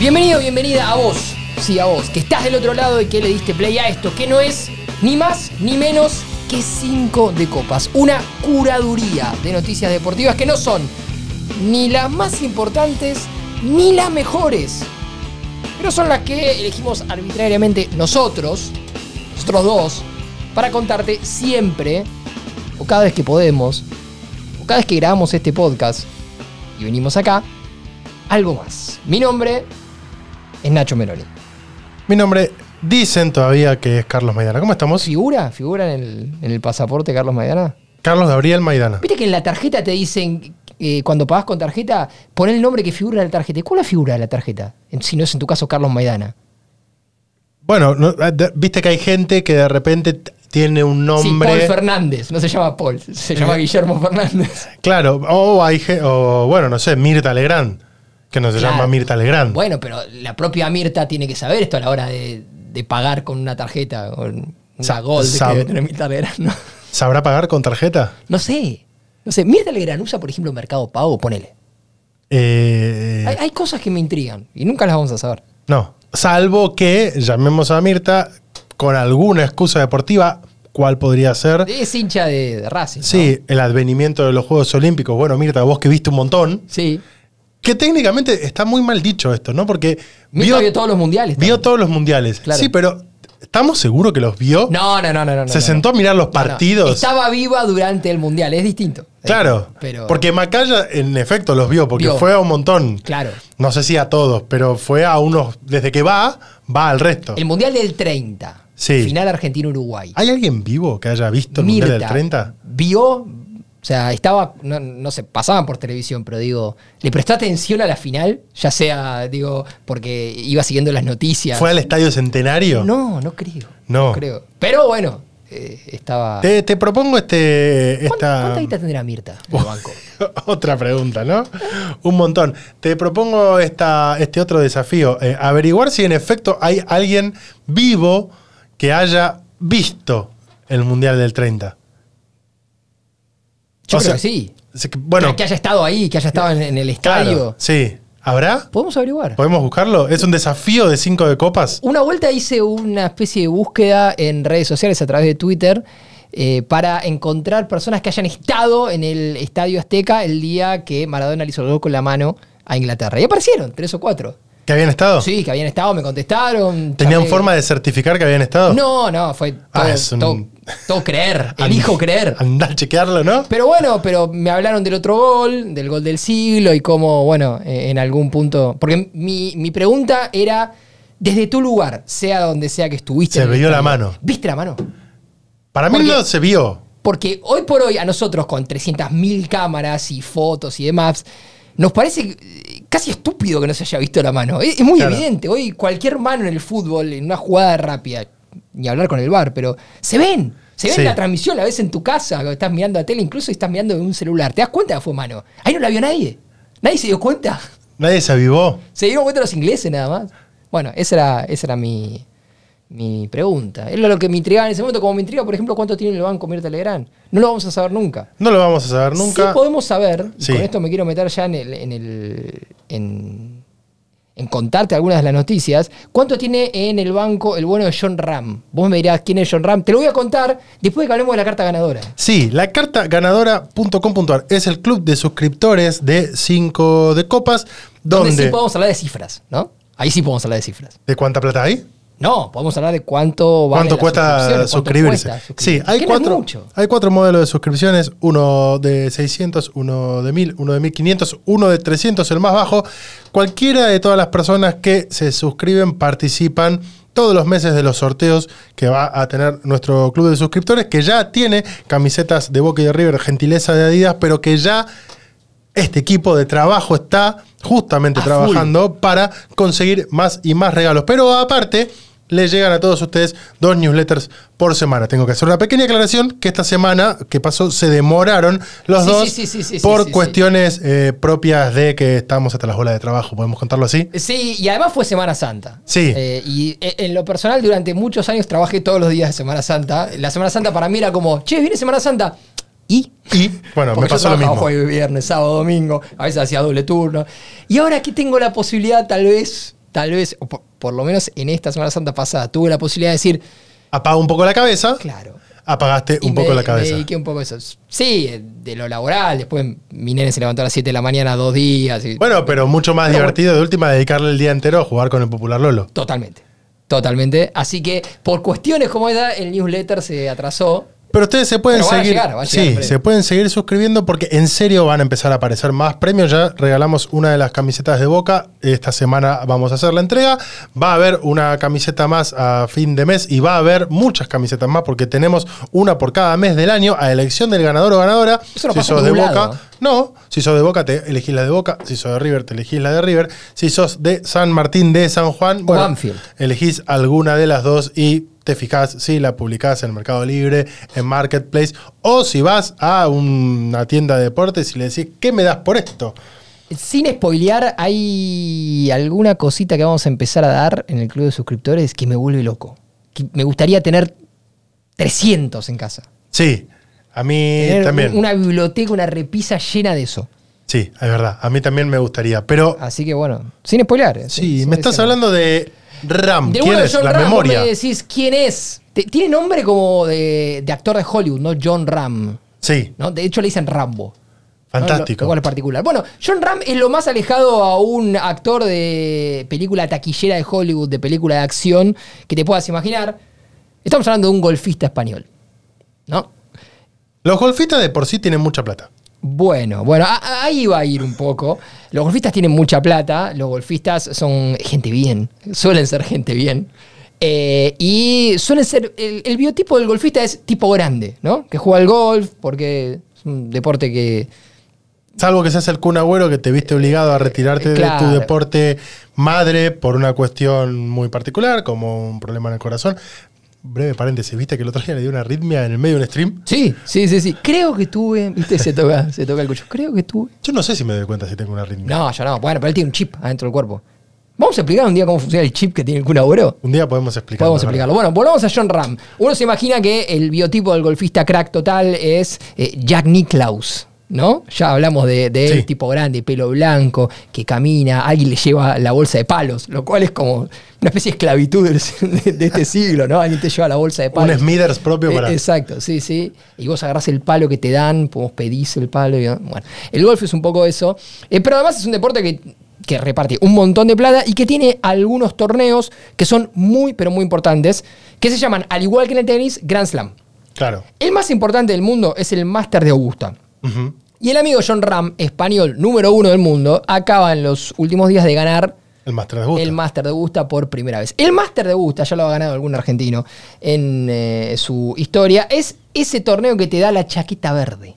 Bienvenido, bienvenida a vos, sí, a vos, que estás del otro lado y que le diste play a esto, que no es ni más ni menos que 5 de copas. Una curaduría de noticias deportivas que no son ni las más importantes ni las mejores, pero son las que elegimos arbitrariamente nosotros, nosotros dos, para contarte siempre, o cada vez que podemos, o cada vez que grabamos este podcast y venimos acá, algo más. Mi nombre es Nacho Meloni. Mi nombre, dicen todavía que es Carlos Maidana. ¿Cómo estamos? ¿Figura? ¿Figura en el, en el pasaporte Carlos Maidana? Carlos Gabriel Maidana. Viste que en la tarjeta te dicen, eh, cuando pagas con tarjeta, pon el nombre que figura en la tarjeta. ¿Y ¿Cuál es la figura de la tarjeta? Si no es en tu caso Carlos Maidana. Bueno, no, de- viste que hay gente que de repente tiene un Sí, nombre. Paul Fernández. No se llama Paul, se llama Eh. Guillermo Fernández. Claro, o hay o bueno, no sé, Mirta Legrand, que no se Claro. llama Mirta Legrand. Bueno, pero la propia Mirta tiene que saber esto a la hora de, de pagar con una tarjeta, con una Sa- Gold que sab- debe tener Mirta Legrand. No, ¿Sabrá pagar con tarjeta? no sé. No sé, Mirta Legrand usa, por ejemplo, Mercado Pago, ponele. Eh, Hay, hay cosas que me intrigan y nunca las vamos a saber. no, salvo que llamemos a Mirta con alguna excusa deportiva, ¿cuál podría ser? Es hincha de, de Racing. ¿no? Sí, el advenimiento de los Juegos Olímpicos. Bueno, Mirta, vos que viste un montón. Sí. Que técnicamente está muy mal dicho esto, ¿no? Porque Mirta vio, todos los mundiales. Vio también. todos los mundiales. Claro. Sí, pero ¿estamos seguros que los vio? No, no, no, no. no, Se no. sentó a mirar los partidos. Estaba viva durante el mundial, es distinto. Claro. Pero, Porque Macaya, en efecto, los vio, porque Vio. fue a un montón. Claro. No sé si a todos, pero fue a unos. Desde que va, va al resto. El mundial del 30. Sí. Final Argentina-Uruguay. ¿Hay alguien vivo que haya visto el Mundial del 30? vio, o sea, estaba, no, no sé, pasaban por televisión, pero digo, le prestó atención a la final, ya sea, digo, porque iba siguiendo las noticias. ¿Fue al Estadio Centenario? No, no creo. No. creo. Pero bueno, eh, estaba. Te, te propongo este. ¿Cuánta, Esta... cuánta guita tendrá Mirta en el banco? Otra pregunta, ¿no? Un montón. Te propongo esta, este otro desafío. eh, averiguar si en efecto hay alguien vivo que haya visto el Mundial del 30. Yo O creo sea, que sí. Que, bueno, que, que haya estado ahí, que haya estado en, en el estadio. claro, sí. ¿Habrá? Podemos averiguar. ¿Podemos buscarlo? ¿Es un desafío de cinco de copas? Una vuelta hice una especie de búsqueda en redes sociales a través de Twitter eh, para encontrar personas que hayan estado en el Estadio Azteca el día que Maradona le hizo el gol con la mano a Inglaterra. Y aparecieron, tres o cuatro. ¿Que habían estado? Sí, que habían estado, me contestaron. ¿Tenían forma de certificar que habían estado? No, no, fue todo, Ah, es un- todo- todo creer, elijo creer. Andá a chequearlo, ¿no? Pero bueno, pero me hablaron del otro gol, del gol del siglo y cómo, bueno, eh, en algún punto. Porque mi, mi pregunta era: desde tu lugar, sea donde sea que estuviste. Se vio la mano. ¿Viste la mano? Para mí Porque- no se vio. Porque hoy por hoy, a nosotros con 300.000 cámaras y fotos y demás, nos parece eh, casi estúpido que no se haya visto la mano. Es, es muy Claro. evidente. Hoy cualquier mano en el fútbol, en una jugada rápida, ni hablar con el bar, pero se ven. Se Sí. en la transmisión, la ves en tu casa, estás mirando la tele, incluso si estás mirando en un celular. ¿Te das cuenta que fue mano? Ahí no la vio nadie. Nadie se dio cuenta. Nadie se avivó. Se dieron cuenta los ingleses nada más. Bueno, esa era, esa era mi, mi pregunta. Era lo que me intrigaba en ese momento. Como me intriga, por ejemplo, cuánto tiene el banco Mirta Legrand. No lo vamos a saber nunca. No lo vamos a saber nunca. Sí podemos saber, y con esto me quiero meter ya en el, en el. en, en contarte algunas de las noticias. ¿Cuánto tiene en el banco el bueno de John Ram? Vos me dirás quién es John Ram. Te lo voy a contar después de que hablemos de la carta ganadora. Sí, la carta ganadora.com.ar es el club de suscriptores de 5 de copas, Donde donde... sí podemos hablar de cifras, ¿no? Ahí sí podemos hablar de cifras. ¿De cuánta plata hay? No, podemos hablar de cuánto vale ¿Cuánto cuesta suscripciones, cuánto suscribirse? cuesta Sí, suscribirse. hay cuatro, mucho. hay cuatro modelos de suscripciones, uno de 600, uno de 1000, uno de 1500, uno de 300, el más bajo. Cualquiera de todas las personas que se suscriben participan todos los meses de los sorteos que va a tener nuestro club de suscriptores, que ya tiene camisetas de Boca y de River, gentileza de Adidas, pero que ya este equipo de trabajo está justamente A trabajando para conseguir más y más regalos. Pero aparte, le llegan a todos ustedes dos newsletters por semana. Tengo que hacer una pequeña aclaración que esta semana que pasó se demoraron los Sí, dos sí, sí, por cuestiones eh, propias de que estamos hasta las bolas de trabajo, podemos contarlo así. Sí, y además fue Semana Santa. Sí. Eh, y e- en lo personal, durante muchos años trabajé todos los días de Semana Santa. La Semana Santa para mí era como, che, viene Semana Santa. ¿Y? Y bueno, Porque me pasó yo lo mismo. jueves, viernes, sábado, domingo. A veces hacía doble turno. Y ahora que tengo la posibilidad, tal vez, tal vez, por, lo menos en esta Semana Santa pasada, tuve la posibilidad de decir, Apaga un poco la cabeza, claro. apagaste un poco me- la cabeza. Me dediqué un poco a eso. Sí, de lo laboral. Después mi nene se levantó a las 7 de la mañana dos días. y- Bueno, pero mucho más Pero divertido de última dedicarle el día entero a jugar con el popular Lolo. Totalmente. Totalmente. Así que por cuestiones como esa, el newsletter se atrasó. Pero ustedes se pueden seguir. llegar, sí, se pueden seguir suscribiendo porque en serio van a empezar a aparecer más premios. Ya regalamos una de las camisetas de Boca. Esta semana vamos a hacer la entrega. Va a haber una camiseta más a fin de mes y va a haber muchas camisetas más porque tenemos una por cada mes del año a elección del ganador o ganadora. Eso no si sos de Boca, lado. no. Si sos de Boca, te elegís la de Boca. Si sos de River, te elegís la de River. Si sos de San Martín de San Juan, bueno, Banfield. elegís alguna de las dos y te fijás si la publicás en Mercado Libre, en Marketplace, o si vas a una tienda de deportes y le decís, ¿qué me das por esto? Sin spoilear, hay alguna cosita que vamos a empezar a dar en el club de suscriptores que me vuelve loco. Que me gustaría tener 300 en casa. Sí, a mí Tener también. un- una biblioteca, una repisa llena de eso. Sí, es verdad, a mí también me gustaría. Pero Así que bueno, sin spoilear. eh, sí, me estás hablando de RAM. De ¿Quién es? John La Ram, vos memoria. me decís, ¿quién es? Tiene nombre como de, de actor de Hollywood, ¿no? John Ram. Sí, ¿no? De hecho le dicen Rambo. ¿no? fantástico. Lo, lo cual es particular. Bueno, John Ram es lo más alejado a un actor de película taquillera de Hollywood, de película de acción, que te puedas imaginar. Estamos hablando de un golfista español. ¿No? Los golfistas de por sí tienen mucha plata. Bueno, bueno, ahí va a ir un poco. Los golfistas tienen mucha plata, los golfistas son gente bien, suelen ser gente bien. Eh, y suelen ser, el, el biotipo del golfista es tipo grande, ¿no? Que juega al golf porque es un deporte que Salvo que seas el Kun Agüero que te viste obligado a retirarte de Claro. tu deporte madre por una cuestión muy particular, como un problema en el corazón. Breve paréntesis, ¿viste que el otro día le dio una arritmia en el medio de un stream? Sí, sí, sí, sí. Creo que tuve, viste, se toca, se toca el cuello. Creo que tuve. Yo no sé si me doy cuenta si tengo una arritmia. No, yo no. Bueno, pero él tiene un chip adentro del cuerpo. Vamos a explicar un día cómo funciona el chip que tiene el Kun Agüero. Un día podemos explicarlo. Podemos explicarlo. Bueno, volvamos a John Ram. Uno se imagina que el biotipo del golfista crack total es eh, Jack Nicklaus. ¿No? Ya hablamos de, de él, Sí. tipo grande, pelo blanco, que camina, alguien le lleva la bolsa de palos, lo cual es como una especie de esclavitud de, de este siglo, ¿no? Alguien te lleva la bolsa de palos. Un Smithers propio Eh, para. Exacto, sí, sí. Y vos agarrás el palo que te dan, vos pedís el palo. y- bueno, el golf es un poco eso. Eh, pero además es un deporte que, que reparte un montón de plata y que tiene algunos torneos que son muy, pero muy importantes, que se llaman, al igual que en el tenis, Grand Slam. Claro. El más importante del mundo es el Master de Augusta. Y el amigo John Ram, español número uno del mundo, acaba en los últimos días de ganar El Master de gusta. el de por primera vez. El Master de Augusta, ya lo ha ganado algún argentino en eh, su historia, es ese torneo que te da la chaqueta verde.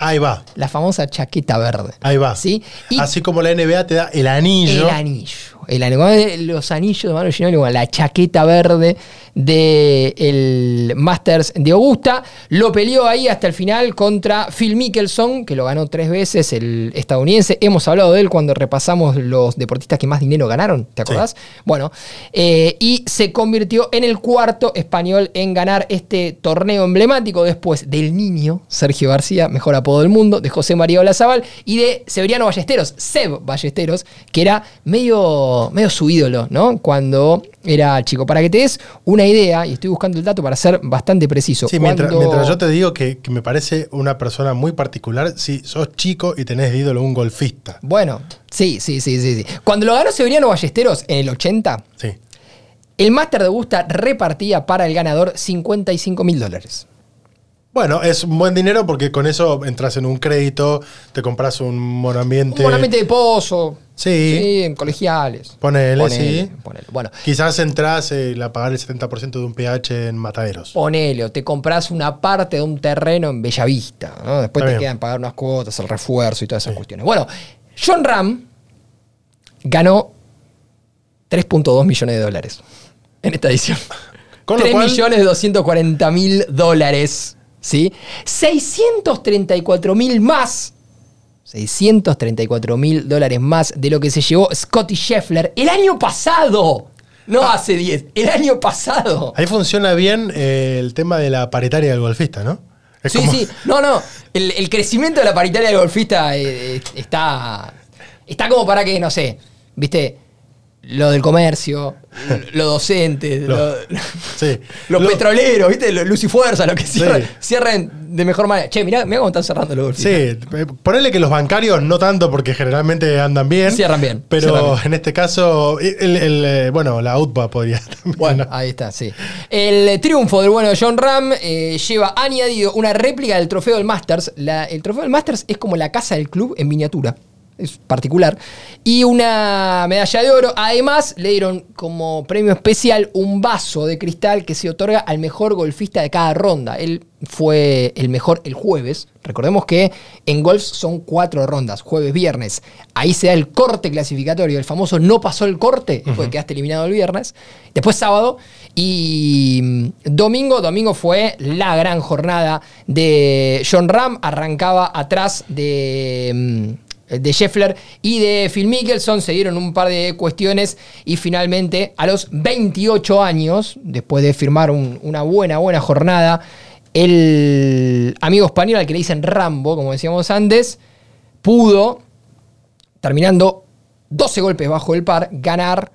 Ahí va. La famosa chaqueta verde. Ahí va. ¿Sí? Y Así como la NBA te da el anillo. el anillo. El Los anillos de Manu Ginóbili, bueno, la chaqueta verde del Masters de Augusta. Lo peleó ahí hasta el final contra Phil Mickelson, que lo ganó tres veces, el estadounidense. Hemos hablado de él cuando repasamos los deportistas que más dinero ganaron, ¿te acordás? Bueno, eh, y se convirtió en el cuarto español en ganar este torneo emblemático después del niño Sergio García, mejor apodo del mundo, de José María Olazabal y de Severiano Ballesteros, Seb Ballesteros, que era medio, medio su ídolo, ¿no? Cuando era chico. Para que te des una idea, y estoy buscando el dato para ser bastante preciso. Sí, mientras, cuando- mientras yo te digo que, que me parece una persona muy particular si sos chico y tenés de ídolo un golfista. Bueno, sí, sí, sí, sí, sí. Cuando lo ganó Severiano Ballesteros en el 80, Sí. el Master de Augusta repartía para el ganador 55 mil dólares. Bueno, es un buen dinero porque con eso entras en un crédito, te compras un monoambiente. Un ambiente de pozo. Sí. Sí, en colegiales. Ponele, sí. ponele. Bueno, Quizás entras eh, a pagar el 70% de un PH en mataderos. ponele, o te compras una parte de un terreno en Bellavista. ¿no? Después te quedan pagar unas cuotas, el refuerzo y todas esas cuestiones. Bueno, John Ram ganó 3.2 millones de dólares en esta edición. Con lo 3 cual- millones 240 mil dólares. ¿Sí? 634 mil más. 634 mil dólares más de lo que se llevó Scotty Scheffler el año pasado. No hace 10, el año pasado. Ahí funciona bien eh, el tema de la paritaria del golfista, ¿no? Es Sí, como- sí. No, no. El, el crecimiento de la paritaria del golfista eh, eh, está. Está como para que, no sé, viste. Lo del comercio, lo docente, Lo- lo- Sí. los Lo- petroleros, ¿viste? Los Luz y Fuerza, lo que Sí. cierren, de mejor manera. Che, mirá, mirá cómo están cerrando los. Sí, eh, ponele que los bancarios no tanto porque generalmente andan bien. Cierran bien, Pero cierran bien. en este caso, el, el, eh, bueno, la UTPA podría también. Bueno, ¿no? ahí está, sí. El triunfo del bueno de John Ram eh, lleva añadido una réplica del trofeo del Masters. La- el trofeo del Masters es como la casa del club en miniatura. Es particular. Y una medalla de oro. Además, le dieron como premio especial un vaso de cristal que se otorga al mejor golfista de cada ronda. Él fue el mejor el jueves. Recordemos que en golf son cuatro rondas, jueves, viernes. Ahí se da el corte clasificatorio. El famoso no pasó el corte, porque quedaste eliminado el viernes. Después sábado y mm, domingo. Domingo fue la gran jornada de John Ram. Arrancaba atrás de. Mm, de Scheffler y de Phil Mickelson se dieron un par de cuestiones y finalmente a los 28 años, después de firmar un- una buena, buena jornada, el amigo español al que le dicen Rambo, como decíamos antes, pudo, terminando 12 golpes bajo el par, ganar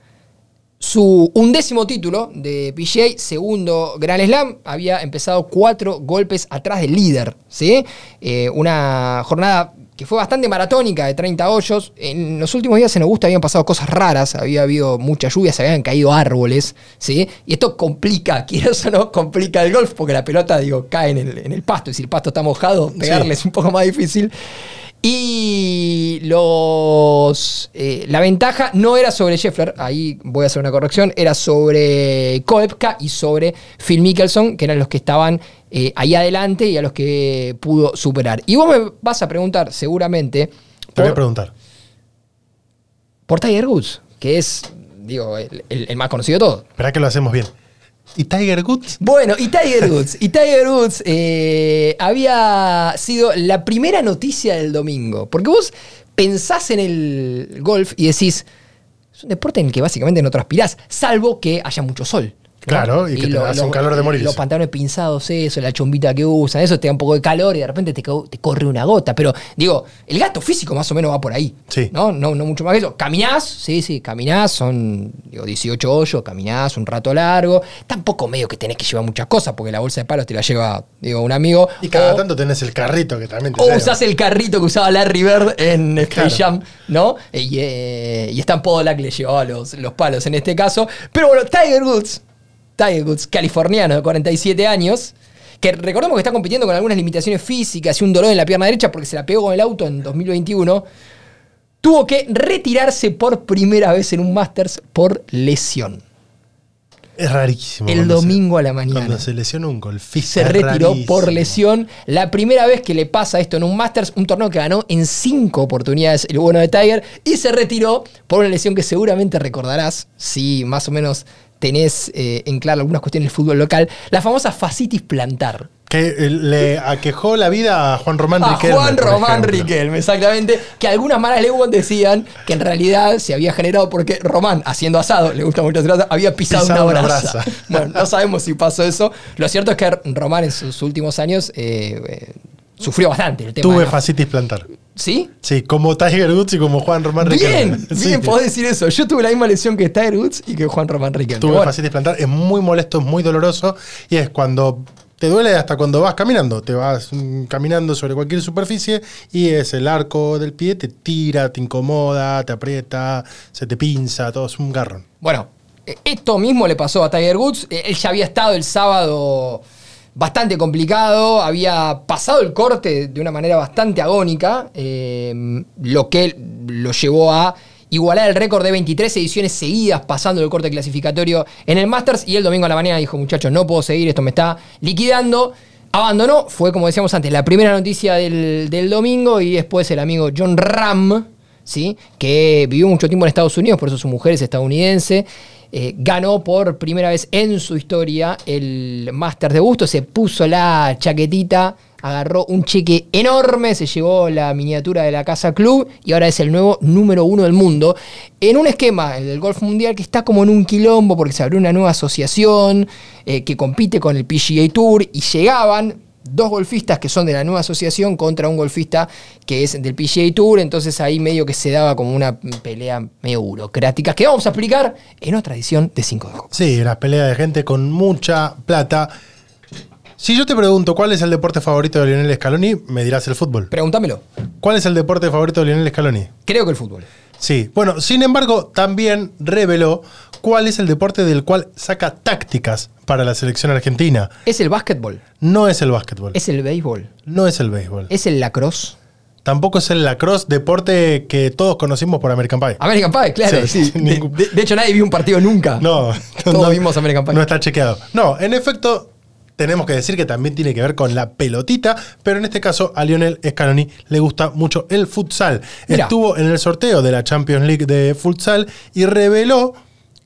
su undécimo título de PGA, segundo Grand Slam, había empezado cuatro golpes atrás del líder, ¿sí? Eh, una jornada que fue bastante maratónica, de 30 hoyos. En los últimos días en Augusta habían pasado cosas raras, había habido mucha lluvia, se habían caído árboles, ¿sí? Y esto complica, quieras o no, complica el golf, porque la pelota, digo, cae en el, en el pasto, y si el pasto está mojado, pegarle es un poco más difícil. Y los eh, la ventaja no era sobre Scheffler, ahí voy a hacer una corrección, era sobre Koepka y sobre Phil Mickelson, que eran los que estaban eh, ahí adelante y a los que pudo superar. Y vos me vas a preguntar seguramente Te voy a preguntar. por Tiger Woods, que es, digo, el, el- el más conocido de todos. Esperá que lo hacemos bien. ¿Y Tiger Woods? Bueno, y Tiger Woods. Y Tiger Woods eh, había sido la primera noticia del domingo. Porque vos pensás en el golf y decís, es un deporte en el que básicamente no transpirás, salvo que haya mucho sol. Claro, y que te hace un calor de morirse. Los pantalones pinzados, eso, la chombita que usan, eso te da un poco de calor y de repente te, te corre una gota. Pero digo, el gasto físico más o menos va por ahí. Sí. ¿no? No, no mucho más que eso. Caminás, sí, sí, caminás, son digo, 18 hoyos, caminás un rato largo. Tampoco medio que tenés que llevar muchas cosas, porque la bolsa de palos te la lleva, digo, un amigo. Y cada O- tanto tenés el carrito que también te o usás el carrito que usaba Larry Bird en Space Claro. Jam, ¿no? Y, eh, y Stan Pollack le llevaba los, los palos en este caso. Pero bueno, Tiger Woods, Tiger Woods, californiano de 47 años, que recordemos que está compitiendo con algunas limitaciones físicas y un dolor en la pierna derecha porque se la pegó con el auto en 2021, tuvo que retirarse por primera vez en un Masters por lesión. Es rarísimo. El se- domingo a la mañana. Cuando se lesiona un golfista. se retiró rarísimo. por lesión. La primera vez que le pasa esto en un Masters, un torneo que ganó en cinco oportunidades el bueno de Tiger, y se retiró por una lesión que seguramente recordarás, si más o menos tenés eh, en claro algunas cuestiones del fútbol local, la famosa fascitis plantar. Que eh, le aquejó la vida a Juan Román A Riquelme. Juan Román. Riquelme, exactamente. Que algunas malas lenguas decían que en realidad se había generado porque Román, haciendo asado, le gusta mucho hacer asado, había pisado, Pisado una una brasa. Bueno, no sabemos si pasó eso. Lo cierto es que Román en sus últimos años eh, eh, sufrió bastante el tema. Tuve fascitis plantar. ¿Sí? Sí, como Tiger Woods y como Juan Román Riquelme. Bien, Sí. bien, podés decir eso. Yo tuve la misma lesión que Tiger Woods y que Juan Román Riquelme. Tuve Bueno, fascitis plantar, es muy molesto, es muy doloroso y es cuando te duele hasta cuando vas caminando, te vas mm, caminando sobre cualquier superficie y es el arco del pie, te tira, te incomoda, te aprieta, se te pinza, todo es un garrón. Bueno, eh, esto mismo le pasó a Tiger Woods. Eh, Él ya había estado el sábado bastante complicado, había pasado el corte de una manera bastante agónica, eh, lo que lo llevó a igualar el récord de 23 ediciones seguidas pasando el corte clasificatorio en el Masters y el domingo a la mañana dijo, muchachos, no puedo seguir, esto me está liquidando. Abandonó, fue como decíamos antes, la primera noticia del, del domingo y después el amigo John Ram, ¿sí? que vivió mucho tiempo en Estados Unidos, por eso su mujer es estadounidense, eh, ganó por primera vez en su historia el Masters de Gusto, se puso la chaquetita, agarró un cheque enorme, se llevó la miniatura de la Casa Club y ahora es el nuevo número uno del mundo. En un esquema, el del Golf Mundial, que está como en un quilombo porque se abrió una nueva asociación eh, que compite con el PGA Tour y llegaban dos golfistas que son de la nueva asociación contra un golfista que es del PGA Tour, entonces ahí medio que se daba como una pelea medio burocrática que vamos a explicar en otra edición de 5 de. Sí, una pelea de gente con mucha plata. Si yo te pregunto cuál es el deporte favorito de Lionel Scaloni, me dirás el fútbol. Pregúntamelo. ¿Cuál es el deporte favorito de Lionel Scaloni? Creo que el fútbol. Sí, bueno, sin embargo, también reveló cuál es el deporte del cual saca tácticas para la selección argentina. ¿Es el básquetbol? No es el básquetbol. ¿Es el béisbol? No es el béisbol. ¿Es el lacrosse? Tampoco es el lacrosse, deporte que todos conocimos por American Pie. American Pie, claro. Sí, Sí, sin De, ningún- de- de hecho, nadie vio un partido nunca. No, Todos no, vimos American Pie. No está chequeado. No, en efecto, tenemos que decir que también tiene que ver con la pelotita, pero en este caso a Lionel Scaloni le gusta mucho el futsal. Mirá. Estuvo en el sorteo de la Champions League de futsal y reveló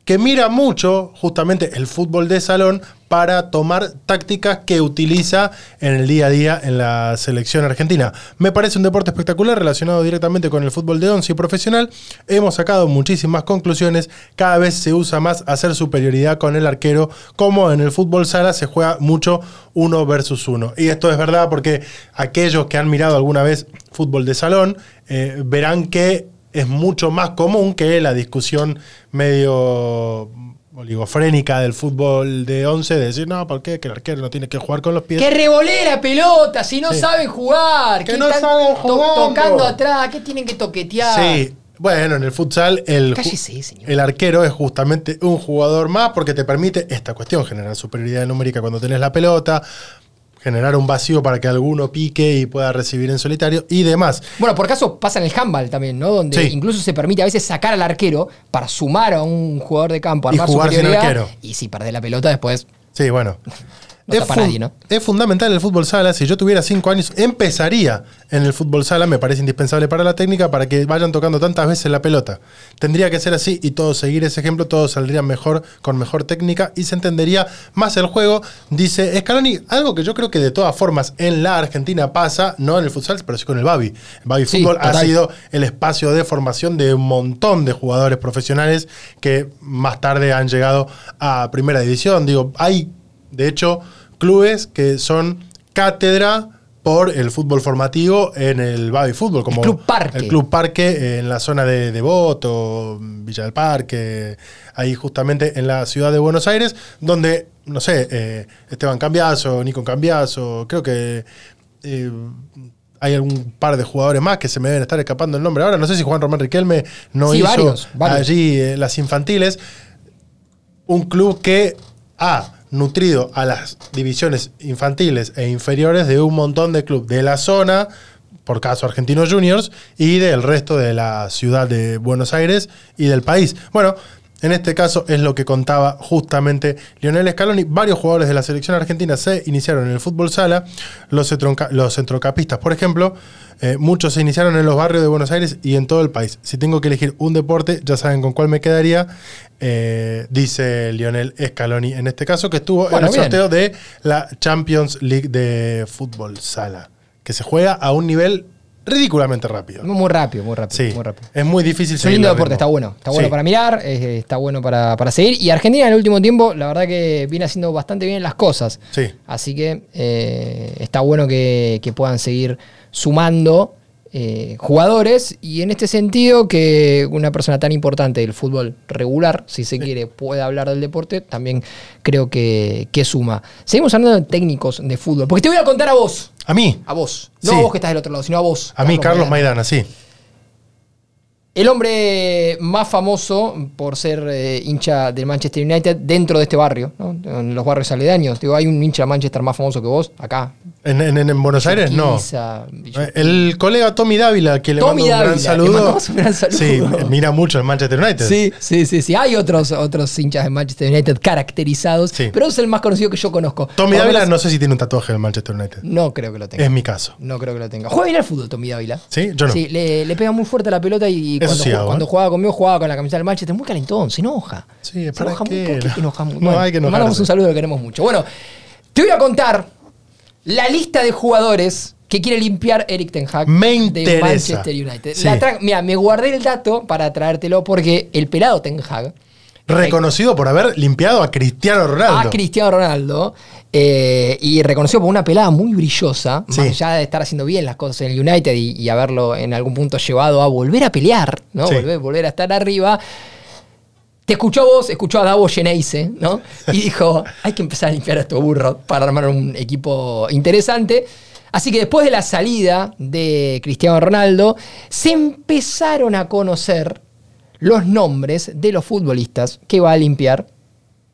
que mira mucho justamente el fútbol de salón para tomar tácticas que utiliza en el día a día en la selección argentina. Me parece un deporte espectacular relacionado directamente con el fútbol de once y profesional. Hemos sacado muchísimas conclusiones. Cada vez se usa más hacer superioridad con el arquero, como en el fútbol sala se juega mucho uno versus uno. Y esto es verdad porque aquellos que han mirado alguna vez fútbol de salón eh, verán que es mucho más común que la discusión medio oligofrénica del fútbol de 11 de decir, no, ¿por qué? Que el arquero no tiene que jugar con los pies. ¡Que revolera pelota! Si no Sí. saben jugar. Que ¿qué no están saben to- jugando? tocando atrás. ¿Qué tienen que toquetear? Sí, bueno, en el futsal el, ju- Cállese, señor. el arquero es justamente un jugador más porque te permite esta cuestión, generar superioridad numérica cuando tenés la pelota, generar un vacío para que alguno pique y pueda recibir en solitario y demás. Bueno, por caso pasa en el handball también, ¿no? Donde Sí. incluso se permite a veces sacar al arquero para sumar a un jugador de campo, Y armar jugar sin superioridad. arquero. Y si perdés la pelota después. Sí, bueno. No es, tapa fun- nadie, ¿no? es fundamental el fútbol sala. Si yo tuviera cinco años, empezaría en el fútbol sala. Me parece indispensable para la técnica para que vayan tocando tantas veces la pelota. Tendría que ser así y todos seguir ese ejemplo. Todos saldrían mejor, con mejor técnica y se entendería más el juego. Dice Scaloni, algo que yo creo que de todas formas en la Argentina pasa, no en el futsal, pero sí con el Babi. El Babi Sí, Fútbol ha sido el espacio de formación de un montón de jugadores profesionales que más tarde han llegado a primera división. Digo, hay de hecho clubes que son cátedra por el fútbol formativo en el Baby Fútbol, como Club Parque. el Club Parque eh, en la zona de Devoto, Villa del Parque, ahí justamente en la ciudad de Buenos Aires, donde, no sé, eh, Esteban Cambiazo, Nico Cambiazo, creo que eh, hay algún par de jugadores más que se me deben estar escapando el nombre ahora. No sé si Juan Román Riquelme no Sí, hizo varios, varios. allí eh, las infantiles. Un club que ha nutrido a las divisiones infantiles e inferiores de un montón de clubes de la zona, por caso Argentinos Juniors, y del resto de la ciudad de Buenos Aires y del país. Bueno, en este caso es lo que contaba justamente Lionel Scaloni. Varios jugadores de la selección argentina se iniciaron en el fútbol sala. Los, los centrocampistas, por ejemplo, eh, muchos se iniciaron en los barrios de Buenos Aires y en todo el país. Si tengo que elegir un deporte, ya saben con cuál me quedaría. eh, dice Lionel Scaloni en este caso, que estuvo Bueno, en el bien. sorteo de la Champions League de fútbol sala, que se juega a un nivel ridículamente rápido. Muy rápido, muy rápido. Sí, muy rápido. es muy difícil Es un lindo deporte, está bueno. Está bueno Sí. para mirar, eh, está bueno para, para seguir. Y Argentina en el último tiempo, la verdad que viene haciendo bastante bien las cosas. Sí. Así que eh, está bueno que, que puedan seguir sumando eh, jugadores. Y en este sentido, que una persona tan importante del fútbol regular, si se quiere, pueda hablar del deporte, también creo que, que suma. Seguimos hablando de técnicos de fútbol. Porque te voy a contar a vos. A mí, A vos. No Sí. a vos que estás del otro lado, sino a vos. a mí, Carlos Maidana, sí. El hombre más famoso por ser eh, hincha del Manchester United dentro de este barrio, ¿no? en los barrios aledaños. Digo, hay un hincha de Manchester más famoso que vos, acá. ¿En, en- en Buenos Aires? No. Eh, El colega Tommy Dávila, que le mando un Dávila, gran saludo. mandamos un gran saludo. Sí, mira mucho el Manchester United. Sí, sí, sí, sí. Hay otros, otros hinchas de Manchester United caracterizados, Sí. pero es el más conocido que yo conozco. Tommy Por Dávila menos- no sé si tiene un tatuaje del Manchester United. No creo que lo tenga. Es mi caso. No creo que lo tenga. Juega bien al fútbol, Tommy Dávila. ¿Sí? Yo no. Sí, le, le pega muy fuerte la pelota y cuando, sí cuando ¿eh? jugaba conmigo jugaba con la camiseta del Manchester. Muy calentón, se enoja. Sí, se ¿para enoja qué? mucho. ¿Por qué te enojas mucho? No, Bueno, hay que enojarse. Mandamos un saludo, lo queremos mucho. Bueno, te voy a contar la lista de jugadores que quiere limpiar Eric Ten Hag Me de interesa. Manchester United. Sí. Mira, me guardé el dato para traértelo porque el pelado Ten Hag Reconocido por haber limpiado a Cristiano Ronaldo. a Cristiano Ronaldo. eh, y reconocido por una pelada muy brillosa, Sí. más allá de estar haciendo bien las cosas en el United y, y haberlo en algún punto llevado a volver a pelear, ¿no? Sí. Volver, volver a estar arriba. Te escuchó a vos, escuchó a Davo Geneise, ¿no? Y dijo, hay que empezar a limpiar a estos burros para armar un equipo interesante. Así que después de la salida de Cristiano Ronaldo, se empezaron a conocer los nombres de los futbolistas que va a limpiar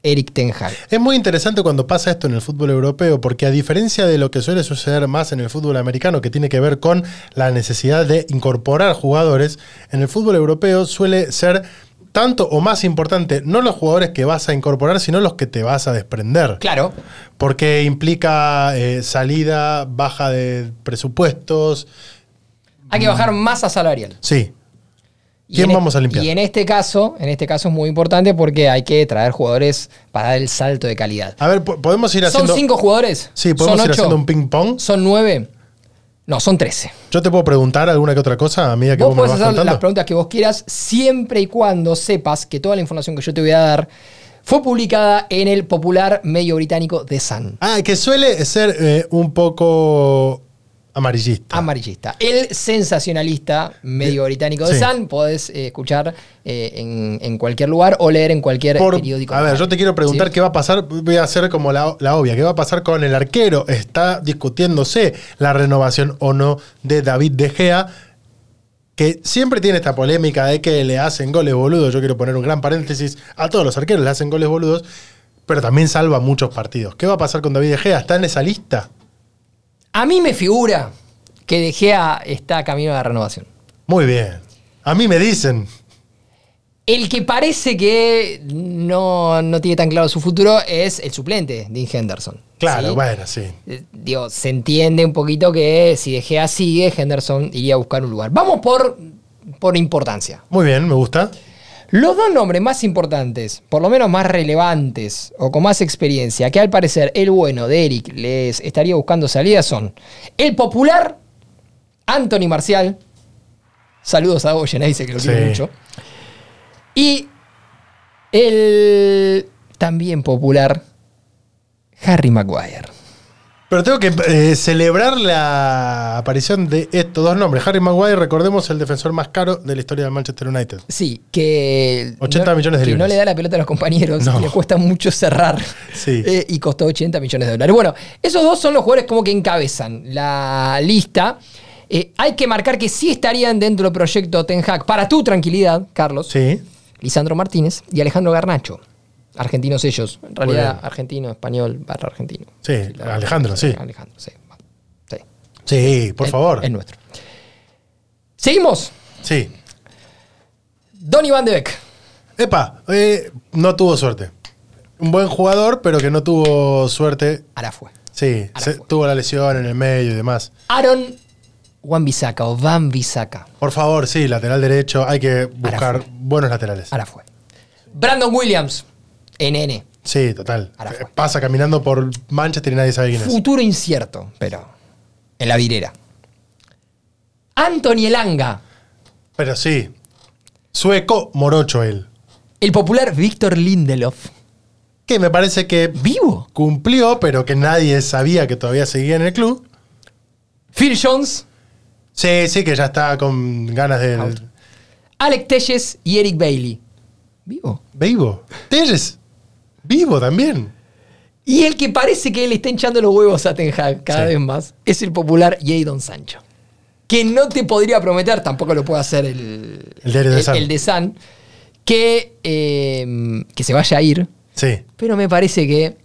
Eric Ten Hag. Es muy interesante cuando pasa esto en el fútbol europeo, porque a diferencia de lo que suele suceder más en el fútbol americano, que tiene que ver con la necesidad de incorporar jugadores, en el fútbol europeo suele ser tanto o más importante no los jugadores que vas a incorporar, sino los que te vas a desprender. Claro, Porque implica eh, salida, baja de presupuestos. hay que bajar masa salarial. Sí. ¿Quién en vamos a limpiar? Y en este caso, en este caso es muy importante porque hay que traer jugadores para dar el salto de calidad. A ver, po- podemos ir ¿Son haciendo. cinco jugadores? Sí, podemos ¿Son ir ocho? haciendo un ping-pong. ¿Son nueve? No, son trece. Yo te puedo preguntar alguna que otra cosa a medida que Vos vos, me vas hacer contando. las preguntas que vos quieras siempre y cuando sepas que toda la información que yo te voy a dar fue publicada en el popular medio británico The Sun. Ah, que suele ser eh, un poco amarillista. Amarillista. El sensacionalista medio británico The Sí. Sun podés eh, escuchar eh, en, en cualquier lugar o leer en cualquier Por- periódico. a ver, yo te quiero preguntar ¿Sí? qué va a pasar, voy a hacer como la, la obvia, qué va a pasar con el arquero. Está discutiéndose la renovación o no de David De Gea, que siempre tiene esta polémica de que le hacen goles boludos. Yo quiero poner un gran paréntesis, a todos los arqueros le hacen goles boludos, pero también salva muchos partidos. ¿Qué va a pasar con David De Gea? ¿Está en esa lista? A mí me figura que De Gea está camino a la renovación. Muy bien. A mí me dicen. El que parece que no, no tiene tan claro su futuro es el suplente, Dean Henderson. Claro, ¿sí? bueno, sí. Eh, Digo, se entiende un poquito que si De Gea sigue, Henderson iría a buscar un lugar. Vamos por, por importancia. Muy bien, me gusta. Los dos nombres más importantes, por lo menos más relevantes o con más experiencia, que al parecer el bueno de Eric les estaría buscando salida son el popular Anthony Marcial. Saludos a Oyen, dice que lo quiere Sí. mucho. Y el también popular Harry Maguire. Pero tengo que eh, celebrar la aparición de estos dos nombres. Harry Maguire, recordemos, el defensor más caro de la historia del Manchester United. Sí, que 80 no, millones de que no libras. le da la pelota a los compañeros, No. le cuesta mucho cerrar. Sí. Eh, y costó 80 millones de dólares. Bueno, esos dos son los jugadores como que encabezan la lista. Eh, hay que marcar que sí estarían dentro del proyecto Ten Hag. Para tu tranquilidad, Carlos, Sí. Lisandro Martínez y Alejandro Garnacho. Argentinos ellos. En realidad, argentino, español, barra argentino. Sí, Alejandro, sí. Alejandro, sí. Sí. Sí, por Es- favor. Es nuestro. Seguimos. Sí. Donny Van de Beek. Epa, eh, no tuvo suerte. Un buen jugador, pero que no tuvo suerte. Ahora fue. Sí, Ahora se- fue. tuvo la lesión en el medio y demás. Aaron Wan Bissaka o Van Bissaka. Por favor, sí, lateral derecho. Hay que buscar buenos laterales. Ahora fue. Brandon Williams, NN. Sí, total. Fue. Pasa caminando por Manchester y nadie sabe quién es. Futuro incierto, pero en la virera. Anthony Elanga, Pero sí. Sueco, morocho él. el popular Víctor Lindelof. Que me parece que ¿Vivo? cumplió, pero que nadie sabía que todavía seguía en el club. Phil Jones, Sí, sí, que ya está con ganas de. Out. Alec Telles y Eric Bailey. ¿Vivo? Vivo. Telles. Vivo también. Y el que parece que le está hinchando los huevos a Ten Hag cada Sí. vez más es el popular Jadon Sancho. Que no te podría prometer, tampoco lo puede hacer el, El de Sun. el de Sun, que, eh, que se vaya a ir. Sí. Pero me parece que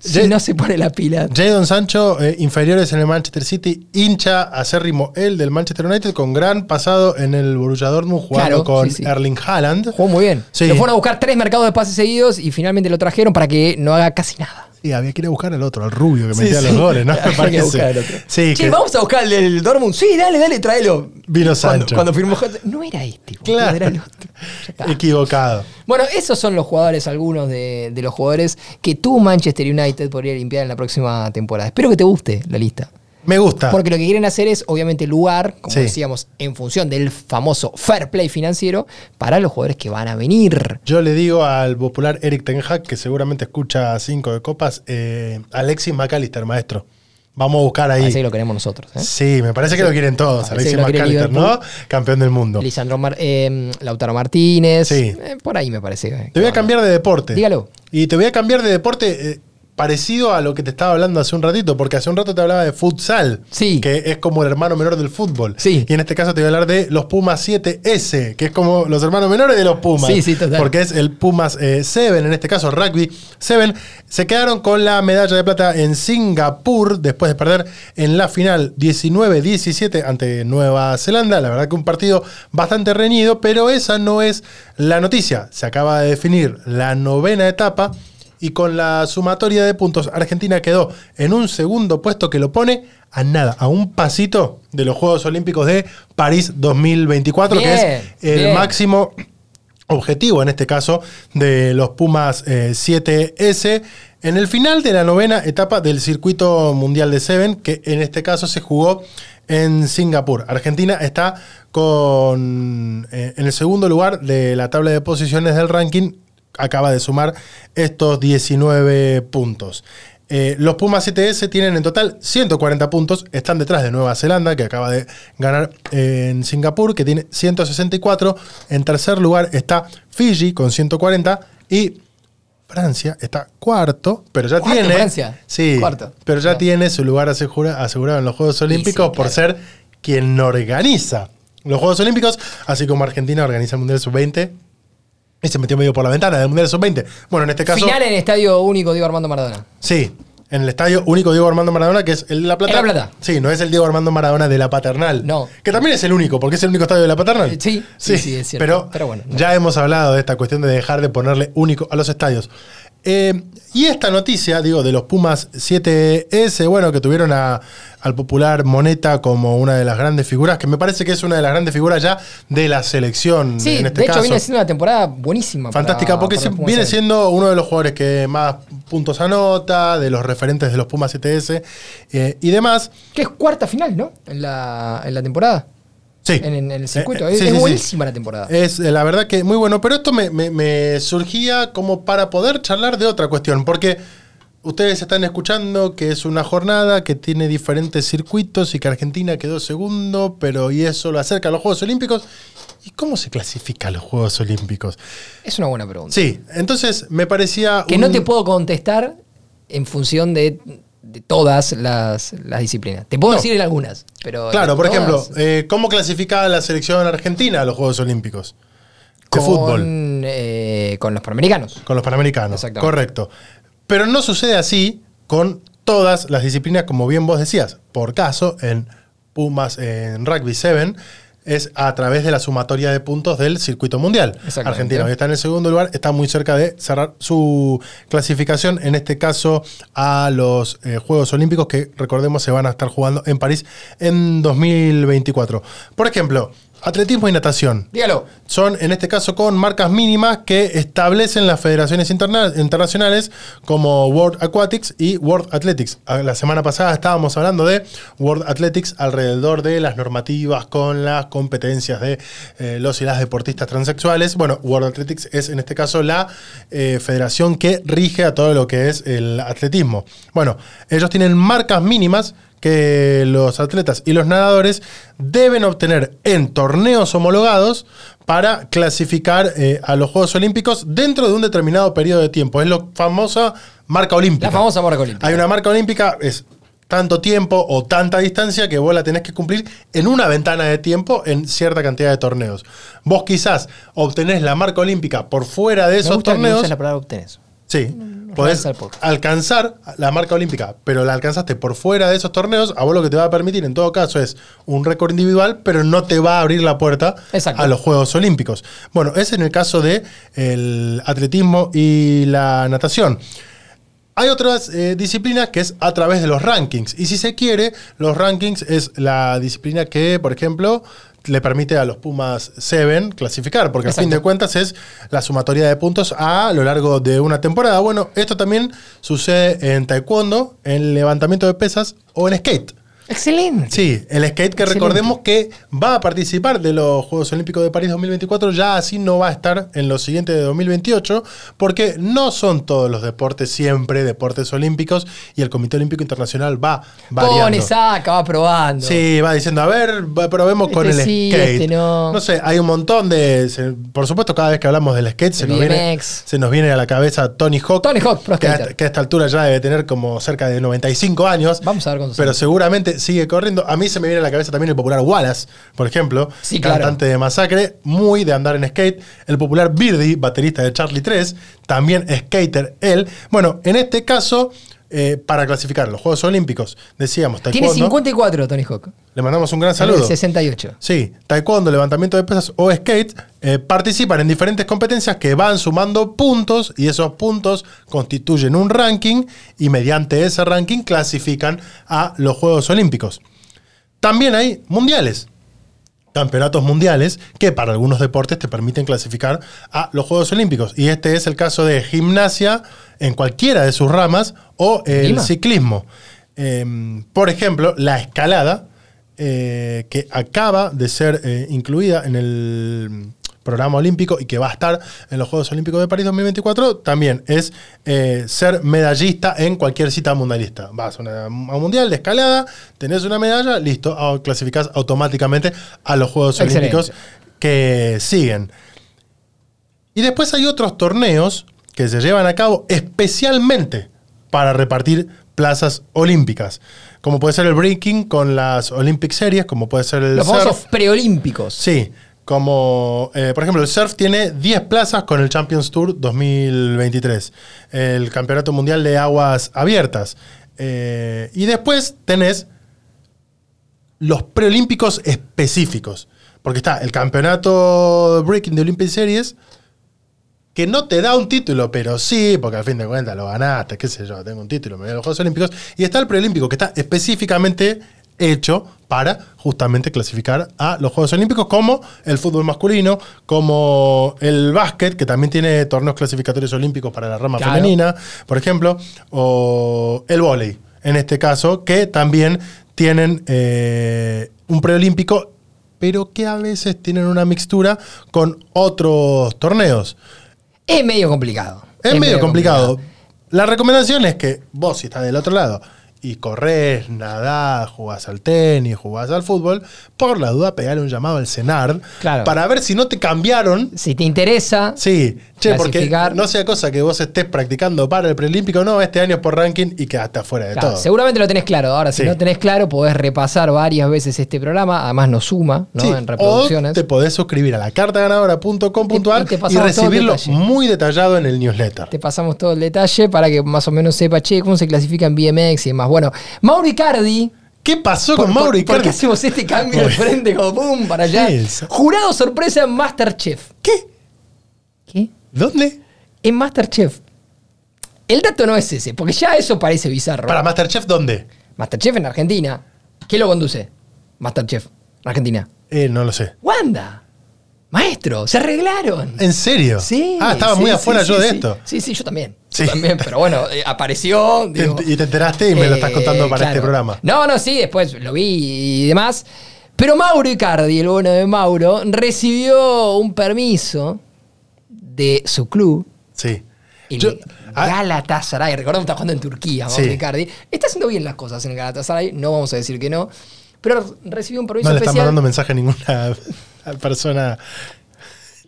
si no se pone la pila. Jadon Sancho, eh, inferiores en el Manchester City, hincha acérrimo él del Manchester United, con gran pasado en el Borussia Dortmund, jugando Claro, con sí, sí. Erling Haaland. Jugó muy bien. Sí. Lo fueron a buscar tres mercados de pases seguidos y finalmente lo trajeron para que no haga casi nada. Sí, había que ir a buscar al otro, al rubio que Sí, metía sí. los goles, ¿no? Había Me que parece. buscar al otro. Sí, Che, que- vamos a buscar el del Dortmund. Sí, dale, dale, tráelo. Vino Cuando, Sancho. cuando firmó Hot- No era este, Claro. era el otro. Equivocado. Bueno, esos son los jugadores, algunos de, de los jugadores que tu Manchester United podría limpiar en la próxima temporada. Espero que te guste la lista. Me gusta. Porque lo que quieren hacer es, obviamente, lugar, como Sí. decíamos, en función del famoso fair play financiero para los jugadores que van a venir. Yo le digo al popular Eric Ten Hag, que seguramente escucha cinco de copas, eh, Alexis McAllister, maestro. Vamos a buscar ahí. Así que lo queremos nosotros. ¿eh? Sí, me parece que lo quieren todos. Parece Alexis McAllister, ¿no? Campeón del mundo. Lisandro Mar- eh, Lautaro Martínez. Sí. Eh, por ahí me parece. eh, Te voy a cambiar de deporte. Dígalo. Y te voy a cambiar de deporte parecido a lo que te estaba hablando hace un ratito, porque hace un rato te hablaba de futsal, Sí. que es como el hermano menor del fútbol. Sí. Y en este caso te voy a hablar de los Pumas 7S, que es como los hermanos menores de los Pumas. Sí, sí, total. Porque es el Pumas 7, en este caso rugby 7. Se quedaron con la medalla de plata en Singapur después de perder en la final 19-17 ante Nueva Zelanda. La verdad que un partido bastante reñido, pero esa no es la noticia. Se acaba de definir la novena etapa y con la sumatoria de puntos Argentina quedó en un segundo puesto que lo pone a nada, a un pasito de los Juegos Olímpicos de París 2024, que es el bien. máximo objetivo en este caso de los Pumas eh, 7S en el final de la novena etapa del circuito mundial de Seven, que en este caso se jugó en Singapur. Argentina está con eh, en el segundo lugar de la tabla de posiciones del ranking, acaba de sumar estos 19 puntos. Eh, los Pumas 7S tienen en total 140 puntos, están detrás de Nueva Zelanda, que acaba de ganar eh, en Singapur, que tiene 164. En tercer lugar está Fiji con 140 y Francia está cuarto, pero ya ¿Cuarto, tiene. Francia? Sí, Cuarto. pero ya tiene su lugar asegura- asegurado en los Juegos Olímpicos sí, por claro. ser quien organiza los Juegos Olímpicos, así como Argentina organiza el Mundial Sub-20 y se metió medio por la ventana del Mundial Sub-20. Bueno, en este caso. Final en Estadio Único Diego Armando Maradona. Sí, en el estadio único Diego Armando Maradona, que es el de La Plata. En La Plata. Sí, no es el Diego Armando Maradona de la Paternal. No. Que también es el único, porque es el único estadio de la Paternal. Eh, sí, sí, sí, es cierto. Pero, Pero bueno, no. ya hemos hablado de esta cuestión de dejar de ponerle único a los estadios. Eh, y esta noticia, digo, de los Pumas 7S, bueno, que tuvieron a- al popular Moneta como una de las grandes figuras, que me parece que es una de las grandes figuras ya de la selección Sí, en este de hecho caso. viene siendo una temporada buenísima. para- Fantástica, porque para Pumas viene siendo uno de los jugadores que más puntos anota, de los referentes de los Pumas 7S eh, y demás. Que es cuarta final, ¿no? En la, en la temporada. Sí. En, en el circuito. Eh, eh, es sí, es sí, sí. buenísima la temporada. Es eh, la verdad que muy bueno, pero esto me, me- me surgía como para poder charlar de otra cuestión, porque ustedes están escuchando que es una jornada que tiene diferentes circuitos y que Argentina quedó segundo, pero y eso lo acerca a los Juegos Olímpicos. ¿Y cómo se clasifica a los Juegos Olímpicos? Es una buena pregunta. Sí, entonces me parecía... Que un- no te puedo contestar en función de todas las, las disciplinas. Te puedo No. decir en algunas, pero. Claro, por todas, ejemplo, eh, ¿cómo clasifica la selección argentina a los Juegos Olímpicos? De con, fútbol, eh, con los panamericanos. con los panamericanos. Correcto. Pero no sucede así con todas las disciplinas, como bien vos decías. Por caso, en Pumas, en Rugby 7, es a través de la sumatoria de puntos del circuito mundial. Argentina hoy está en el segundo lugar, está muy cerca de cerrar su clasificación, en este caso a los eh, Juegos Olímpicos que recordemos se van a estar jugando en París en 2024. Por ejemplo, atletismo y natación. Dígalo. Son, en este caso, con marcas mínimas que establecen las federaciones interna- internacionales como World Aquatics y World Athletics. Ah, La semana pasada estábamos hablando de World Athletics alrededor de las normativas con las competencias de eh, los y las deportistas transexuales. Bueno, World Athletics es, en este caso, la eh, federación que rige a todo lo que es el atletismo. Bueno, ellos tienen marcas mínimas que los atletas y los nadadores deben obtener en torneos homologados para clasificar eh, a los Juegos Olímpicos dentro de un determinado periodo de tiempo. Es la famosa marca olímpica. La famosa marca olímpica. Hay una marca olímpica, es tanto tiempo o tanta distancia que vos la tenés que cumplir en una ventana de tiempo en cierta cantidad de torneos. Vos quizás obtenés la marca olímpica por fuera de Me esos gusta torneos. la palabra obtenés. Sí, podés el podcast. alcanzar la marca olímpica, pero la alcanzaste por fuera de esos torneos, a vos lo que te va a permitir en todo caso es un récord individual, pero no te va a abrir la puerta Exacto. a los Juegos Olímpicos. Bueno, ese en el caso de el atletismo y la natación. Hay otras eh, disciplinas que es a través de los rankings. Y si se quiere, los rankings es la disciplina que, por ejemplo, le permite a los Pumas 7 clasificar, porque Exacto. a fin de cuentas es la sumatoria de puntos a lo largo de una temporada. Bueno, esto también sucede en taekwondo, en levantamiento de pesas o en skate. Excelente. Sí, el skate que Excelente. recordemos que va a participar de los Juegos Olímpicos de París 2024, ya así no va a estar en los siguientes de 2028, porque no son todos los deportes siempre deportes olímpicos y el Comité Olímpico Internacional va variando. Pone, saca, va probando. Sí, va diciendo, a ver, probemos con Este el sí, skate. este no. sé, hay un montón de. por supuesto, cada vez que hablamos del skate, se El nos, viene, se nos viene a la cabeza Tony Hawk. Tony Hawk, que a, que a esta altura ya debe tener como cerca de 95 años. Vamos a ver cuántos Pero seguramente sigue corriendo. A mí se me viene a la cabeza también el popular Wallace, por ejemplo. Sí, claro. Cantante de Masacre, muy de andar en skate. El popular Birdie, baterista de Charlie 3, también skater él. Bueno, en este caso, eh, para clasificar los Juegos Olímpicos, decíamos Tiene taekwondo. 54 Tony Hawk. Le mandamos un gran saludo. 68. Sí, taekwondo, levantamiento de pesas o skate eh, participan en diferentes competencias que van sumando puntos y esos puntos constituyen un ranking y mediante ese ranking clasifican a los Juegos Olímpicos. También hay mundiales, campeonatos mundiales que para algunos deportes te permiten clasificar a los Juegos Olímpicos. Y este es el caso de gimnasia en cualquiera de sus ramas o el ciclismo. Eh, por ejemplo, la escalada, eh, que acaba de ser eh, incluida en el programa olímpico y que va a estar en los Juegos Olímpicos de París 2024, también es eh, ser medallista en cualquier cita mundialista. Vas a, una- a un mundial de escalada, tenés una medalla, listo, ah, clasificás automáticamente a los Juegos Excelente. Olímpicos que siguen. Y después hay otros torneos que se llevan a cabo especialmente para repartir plazas olímpicas. Como puede ser el breaking con las Olympic Series, como puede ser el Los famosos preolímpicos. Sí, como eh, por ejemplo el surf tiene 10 plazas con el Champions Tour 2023, el Campeonato Mundial de Aguas Abiertas. Eh, y después tenés los preolímpicos específicos, porque está el Campeonato Breaking de Olympic Series, que no te da un título, pero sí, porque al fin de cuentas lo ganaste, qué sé yo, tengo un título, me voy a los Juegos Olímpicos. Y está el preolímpico, que está específicamente hecho para justamente clasificar a los Juegos Olímpicos, como el fútbol masculino, como el básquet, que también tiene torneos clasificatorios olímpicos para la rama Claro. femenina, por ejemplo, o el vóley, en este caso, que también tienen eh, un preolímpico, pero que a veces tienen una mixtura con otros torneos. Es medio complicado. Es, medio complicado. La recomendación es que vos, si estás del otro lado y corres, nadás, jugás al tenis, jugás al fútbol, por la duda pegale un llamado al CENAR Claro. para ver si no te cambiaron. Si te interesa, Sí, che, porque Clasificar. no sea cosa que vos estés practicando para el preolímpico, no, este año es por ranking y quedaste afuera de claro, todo. seguramente lo tenés claro. Ahora, si no tenés claro, podés repasar varias veces este programa. Además, nos suma ¿no? Sí, en reproducciones. O te podés suscribir a la cartaganadora.com.ar Y y, recibirlo detalle. muy detallado en el newsletter. Te pasamos todo el detalle para que más o menos sepa, che, cómo se clasifica en BMX y demás. Bueno, Mauro Icardi. ¿Qué pasó Por, con Mauro por- ¿Por qué hacemos este cambio de frente como pum para allá? Jurado sorpresa en Masterchef. ¿Qué? ¿Qué? ¿Dónde? En Masterchef. El dato no es ese, porque ya eso parece bizarro. Para Masterchef, ¿dónde? Masterchef en Argentina. ¿Quién lo conduce? Masterchef, Argentina. Eh, no lo sé. Wanda. Maestro, se arreglaron. ¿En serio? Sí. Ah, estaba sí, muy afuera sí, yo de esto. Sí, sí, yo también. Sí. Yo también, pero bueno, eh, apareció. Te- y te enteraste y me lo estás eh, contando para claro. este programa. No, no, sí, después lo vi y demás. Pero Mauro Icardi, el bueno de Mauro, recibió un permiso de su club, Sí. el Yo- ah, Galatasaray. Recordemos que está jugando en Turquía, Mauro. Icardi. Está haciendo bien las cosas en el Galatasaray, no vamos a decir que no. Pero recibió un permiso no le están especial. mandando mensaje a ninguna persona.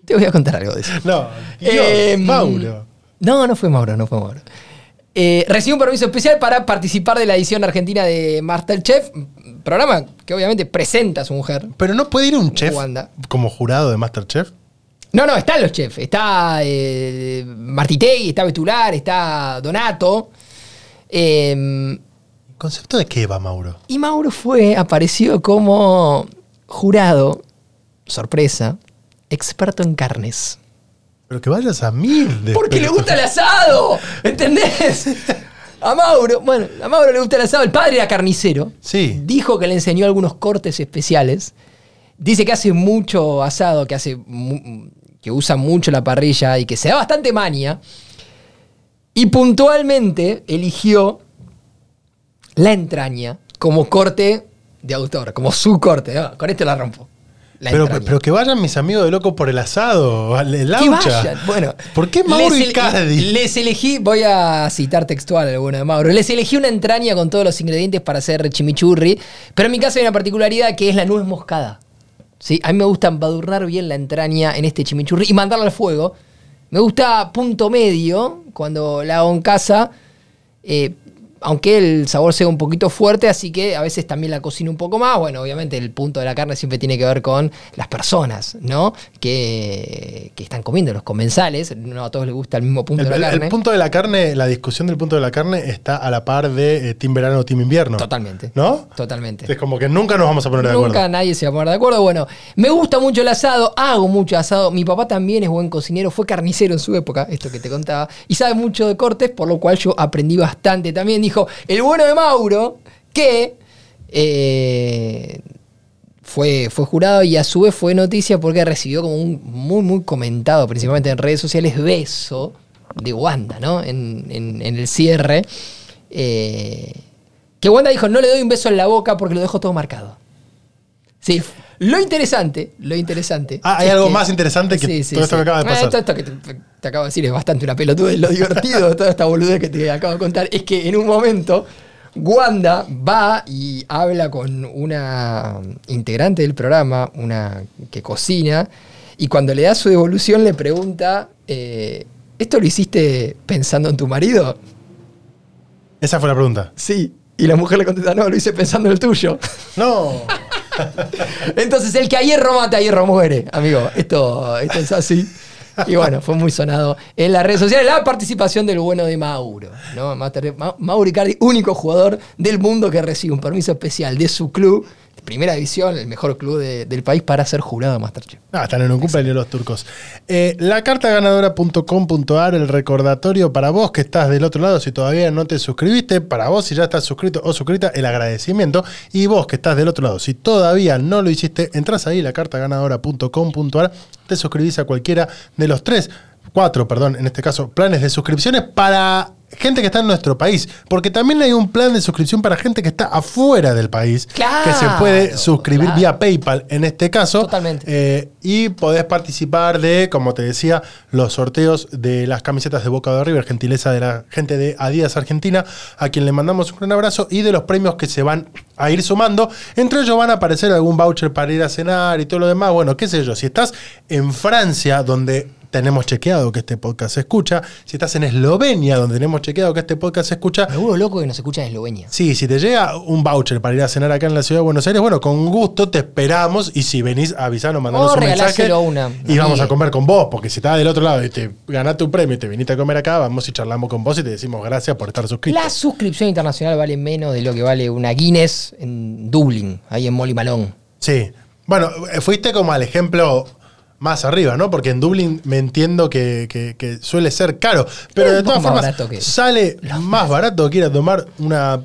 Te voy a contar algo de eso. No, Dios, Eh, Mauro. No, no fue Mauro, no fue Mauro. Eh, recibió un permiso especial para participar de la edición argentina de Masterchef, programa que obviamente presenta a su mujer. Pero no puede ir un chef Wanda. como jurado de Masterchef. No, no, están los chefs. Está eh, Martitegui, está Betular, está Donato. Eh, ¿Concepto de qué va Mauro? y Mauro fue, apareció como jurado, sorpresa, experto en carnes. Pero que vayas a mil. de- Porque le gusta el asado, ¿entendés? A Mauro, bueno, a Mauro le gusta el asado. El padre era carnicero. Sí. Dijo que le enseñó algunos cortes especiales. Dice que hace mucho asado, que hace que usa mucho la parrilla y que se da bastante maña. Y puntualmente eligió la entraña como corte de autor, como su corte. ¿no? Con esto la rompo. La Pero, pero que vayan mis amigos de loco por el asado, el Que laucha. vayan. Bueno, ¿Por qué Mauro les Icardi? Les elegí, voy a citar textual bueno de Mauro. Les elegí una entraña con todos los ingredientes para hacer chimichurri. Pero en mi caso hay una particularidad que es la nuez moscada. ¿Sí? A mí me gusta embadurnar bien la entraña en este chimichurri y mandarla al fuego. Me gusta punto medio cuando la hago en casa. eh, aunque el sabor sea un poquito fuerte, así que a veces también la cocino un poco más. Bueno, obviamente el punto de la carne siempre tiene que ver con las personas, ¿no? Que, que están comiendo, los comensales. No a todos les gusta el mismo punto El, de la el- el carne. punto de la carne, la discusión del punto de la carne está a la par de eh, Team Verano o Team Invierno. Totalmente. ¿No? Totalmente. Es como que nunca nos vamos a poner de Nunca acuerdo. nadie se va a poner de acuerdo. Bueno, me gusta mucho el asado, hago mucho asado. Mi papá también es buen cocinero, fue carnicero en su época, esto que te contaba, y sabe mucho de cortes, por lo cual yo aprendí bastante también. Dijo, el bueno de Mauro, que eh, fue, fue jurado y a su vez fue noticia porque recibió como un muy, muy comentado, principalmente en redes sociales, beso de Wanda, ¿no? En, en- en el cierre. Eh, que Wanda dijo, no le doy un beso en la boca porque lo dejo todo marcado. Sí. Lo interesante, lo interesante. Ah, hay algo más interesante que todo esto que acaba de pasar. esto, esto que te, te acabo de decir es bastante una pelotudez. Lo divertido de toda esta boludez que te acabo de contar es que en un momento Wanda va y habla con una integrante del programa, una que cocina, y cuando le da su devolución le pregunta, eh, ¿esto lo hiciste pensando en tu marido? Esa fue la pregunta. Sí. Y la mujer le contesta, no, lo hice pensando en el tuyo. No. Entonces, el que a hierro mata, a hierro muere, amigo. Esto, es así. Y bueno, fue muy sonado en las redes sociales la participación del bueno de Mauro. ¿no? Mauro Icardi, único jugador del mundo que recibe un permiso especial de su club, primera división, el mejor club de- del país, para ser jurado de Masterchef. Ah, están en un cumpleaños los turcos. Eh, el recordatorio para vos que estás del otro lado, si todavía no te suscribiste, para vos si ya estás suscrito o suscrita, el agradecimiento. Y vos que estás del otro lado, si todavía no lo hiciste, entras ahí, la carta ganadora.com.ar, te suscribís a cualquiera de los tres, cuatro, perdón, en este caso, planes de suscripciones para gente que está en nuestro país. Porque también hay un plan de suscripción para gente que está afuera del país, Claro, que se puede suscribir claro. vía PayPal en este caso. Totalmente. Eh, y podés participar de, como te decía, los sorteos de las camisetas de Boca de River, gentileza de la gente de Adidas Argentina, a quien le mandamos un gran abrazo, y de los premios que se van a ir sumando. Entre ellos van a aparecer algún voucher para ir a cenar y todo lo demás. Bueno, qué sé yo, si estás en Francia, donde tenemos chequeado que este podcast se escucha, si estás en Eslovenia, donde tenemos chequeado que este podcast se escucha, vuelvo loco que nos escucha en Eslovenia. Sí, si te llega un voucher para ir a cenar acá en la ciudad de Buenos Aires, bueno, con gusto te esperamos y si venís a avisarnos, mandanos O un mensaje una y vamos a comer con vos, porque si estás del otro lado y te ganaste un premio y te viniste a comer acá, vamos y charlamos con vos y te decimos gracias por estar suscrito. La suscripción internacional vale menos de lo que vale una Guinness en Dublín, ahí en Molly Malone. Sí. Bueno, eh, fuiste como al ejemplo más arriba, ¿no? Porque en Dublín me entiendo que, que- que suele ser caro, pero Es de todas formas sale más barato que ir a tomar una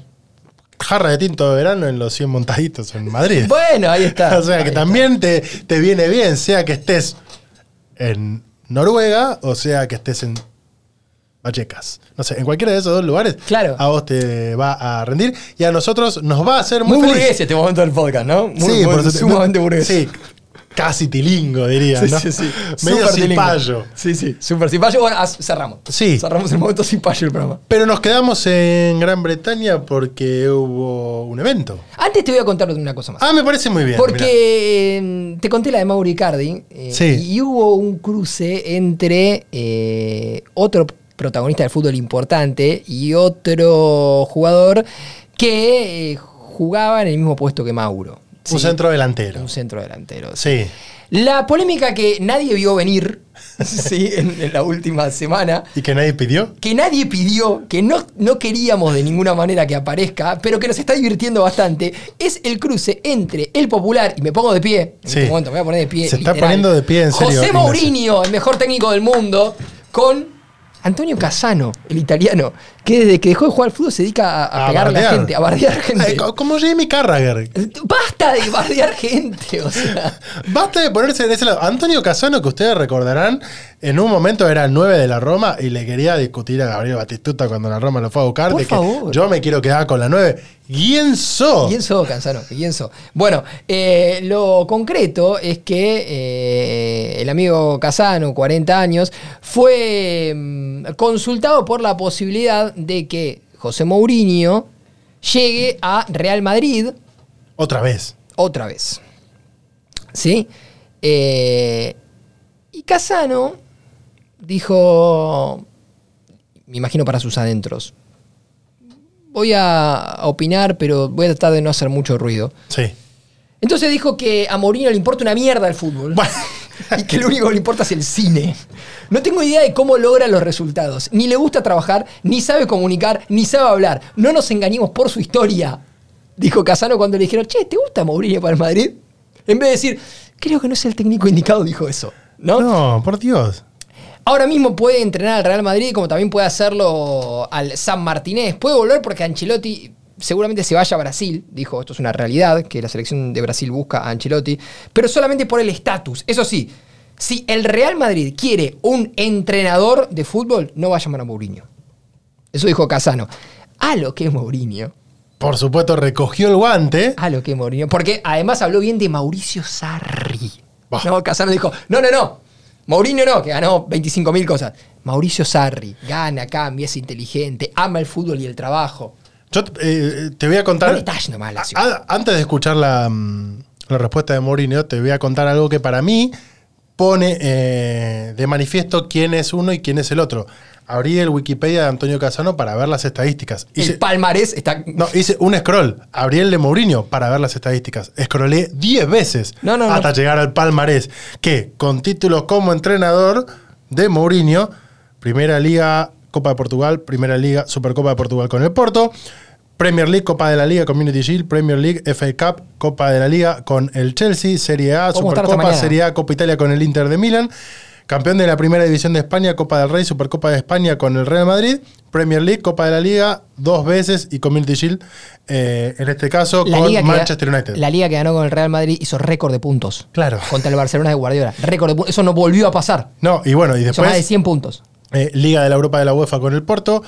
jarra de tinto de verano en los 100 montaditos en Madrid. Bueno, ahí está. o sea que también te, te viene bien, sea que estés en Noruega o sea que estés en Vallecas. No sé, en cualquiera de esos dos lugares, Claro. a vos te va a rendir y a nosotros nos va a hacer Muy, muy, burgués feliz. este momento del podcast, ¿no? Muy, sí, muy- por sumamente burgués. Sí, casi tilingo, diría, Sí, ¿no? sí, sí. Medio cipayo. Sí, sí, súper cipayo. Bueno, cerramos. Sí. Cerramos el momento cipayo del programa. Pero nos quedamos en Gran Bretaña porque hubo un evento. Antes te voy a contar una cosa más. Ah, me parece muy bien. Porque eh, te conté la de Mauro Icardi eh, Sí. y hubo un cruce entre eh, otro protagonista del fútbol importante y otro jugador que eh, jugaba en el mismo puesto que Mauro. Un centro delantero. Un centro delantero. Sí. La polémica que nadie vio venir sí, en, en la última semana ¿Y que nadie pidió? que nadie pidió, que no, no queríamos de ninguna manera que aparezca, pero que nos está divirtiendo bastante, es el cruce entre el popular, y me pongo de pie, en Sí. este momento me voy a poner de pie. Se está poniendo de pie, en serio, José. Mourinho, el mejor técnico del mundo, con Antonio Casano, el italiano, que desde que dejó de jugar al fútbol se dedica a, a A pegarle a la gente, a bardear gente. Ay, co- como Jamie Carragher. Basta de bardear gente, o sea. Basta de ponerse en ese lado. Antonio Casano, que ustedes recordarán, en un momento era el 9 de la Roma y le quería discutir a Gabriel Batistuta cuando la Roma lo fue a buscar Por de que favor. yo me quiero quedar con la 9. ¿Quién sos? ¿Quién sos, Canzano? ¿Quién sos? Bueno, eh, lo concreto es que eh, el amigo Casano, 40 años, fue mm, consultado por la posibilidad de que José Mourinho llegue a Real Madrid Otra vez. otra vez. ¿Sí? Eh, y Casano dijo, me imagino para sus adentros, voy a opinar, pero voy a tratar de no hacer mucho ruido. Sí. Entonces dijo que a Mourinho le importa una mierda el fútbol. Bueno. y que lo único que le importa es el cine. No tengo idea de cómo logra los resultados. Ni le gusta trabajar, ni sabe comunicar, ni sabe hablar. No nos engañemos por su historia. Dijo Casano cuando le dijeron, che, ¿te gusta Mourinho para el Madrid? En vez de decir, creo que no es el técnico indicado, dijo eso. ¿no? No, por Dios. Ahora mismo puede entrenar al Real Madrid como también puede hacerlo al San Martinés. Puede volver porque Ancelotti seguramente se vaya a Brasil. Dijo, esto es una realidad, que la selección de Brasil busca a Ancelotti. Pero solamente por el estatus. Eso sí, si el Real Madrid quiere un entrenador de fútbol, no va a llamar a Mourinho. Eso dijo Casano. A lo que es Mourinho. Por supuesto, recogió el guante. A lo que es Mourinho. Porque además habló bien de Mauricio Sarri. No, Casano dijo, no, no, no. Mourinho no, que ganó 25 mil cosas. Mauricio Sarri, gana, cambia, es inteligente, ama el fútbol y el trabajo. Yo eh, te voy a contar. No le está yendo mal, Lazio. A- antes de escuchar la, mm, la respuesta de Mourinho, te voy a contar algo que para mí pone eh, de manifiesto quién es uno y quién es el otro. Abrí el Wikipedia de Antonio Casano para ver las estadísticas. El palmarés está... no, hice un scroll. Abrí el de Mourinho para ver las estadísticas. Scrollé 10 veces No, no, no. hasta llegar al palmarés. Que con títulos como entrenador de Mourinho, Primera Liga, Copa de Portugal, Primera Liga, Supercopa de Portugal con el Porto, Premier League, Copa de la Liga, Community Shield, Premier League, FA Cup, Copa de la Liga con el Chelsea, Serie A, Supercopa. Serie A, Copa Italia con el Inter de Milán, campeón de la Primera División de España, Copa del Rey, Supercopa de España con el Real Madrid, Premier League, Copa de la Liga dos veces y Community Shield, eh, en este caso La con Manchester United. la liga que ganó con el Real Madrid hizo récord de puntos. Claro. Contra el Barcelona de Guardiola. Récord de puntos. Eso no volvió a pasar. No, y bueno, y Hizo más de después 100 puntos. eh, Liga de la Europa de la UEFA con el Porto,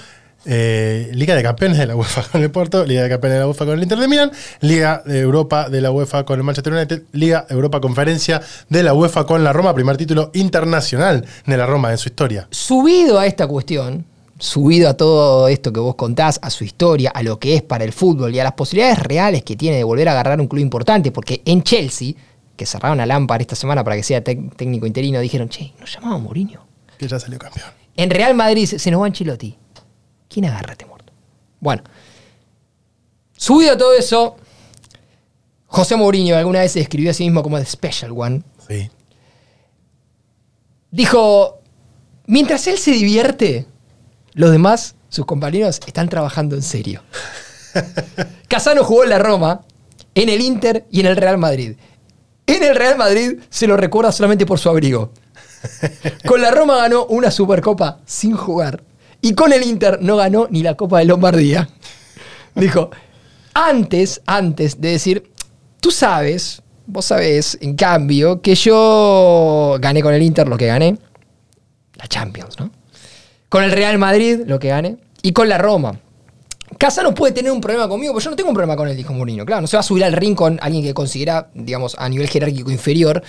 eh, Liga de Campeones de la UEFA con el Porto, Liga de Campeones de la UEFA con el Inter de Milán, Liga de Europa de la UEFA con el Manchester United, Liga Europa Conferencia de la UEFA con la Roma, primer título internacional de la Roma en su historia. Subido a esta cuestión, subido a todo esto que vos contás, a su historia, a lo que es para el fútbol y a las posibilidades reales que tiene de volver a agarrar un club importante, porque en Chelsea, que cerraron a Lampard esta semana para que sea técnico interino, dijeron, che, nos llamamos Mourinho. Que ya salió campeón. En Real Madrid se se nos va Ancelotti. ¿Quién agarra este muerto? Bueno, subido a todo eso, José Mourinho alguna vez se describió a sí mismo como The Special One. Sí. Dijo, mientras él se divierte, los demás, sus compañeros, están trabajando en serio. Casano jugó en la Roma, en el Inter y en el Real Madrid. En el Real Madrid se lo recuerda solamente por su abrigo. Con la Roma ganó una Supercopa sin jugar. Y con el Inter no ganó ni la Copa de Lombardía. Dijo, antes, antes de decir, tú sabes, vos sabés, en cambio, que yo gané con el Inter lo que gané. La Champions, ¿no? Con el Real Madrid lo que gané. Y con la Roma. Casano puede tener un problema conmigo, pero yo no tengo un problema con él, dijo Mourinho. Claro, no se va a subir al ring con alguien que considera, digamos, a nivel jerárquico inferior.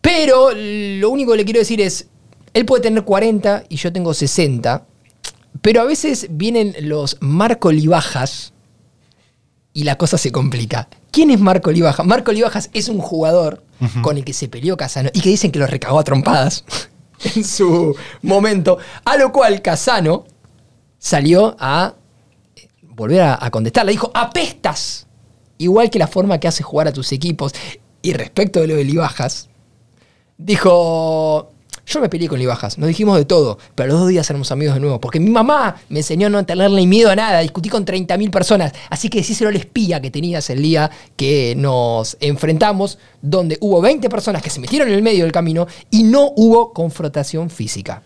Pero lo único que le quiero decir es, él puede tener 40 y yo tengo 60, pero a veces vienen los Marco Libajas y la cosa se complica. ¿Quién es Marco Libajas? Marco Libajas es un jugador con el que se peleó Casano y que dicen que lo recagó a trompadas en su momento, a lo cual Casano salió a volver a, a contestar. Le dijo, apestas, igual que la forma que hace jugar a tus equipos. Y respecto de lo de Libajas, dijo, yo me peleé con Libajas, nos dijimos de todo, pero los dos días éramos amigos de nuevo, porque mi mamá me enseñó a no tenerle miedo a nada, discutí con 30.000 personas, así que decíselo al espía que tenías el día que nos enfrentamos, donde hubo 20 personas que se metieron en el medio del camino y no hubo confrontación física.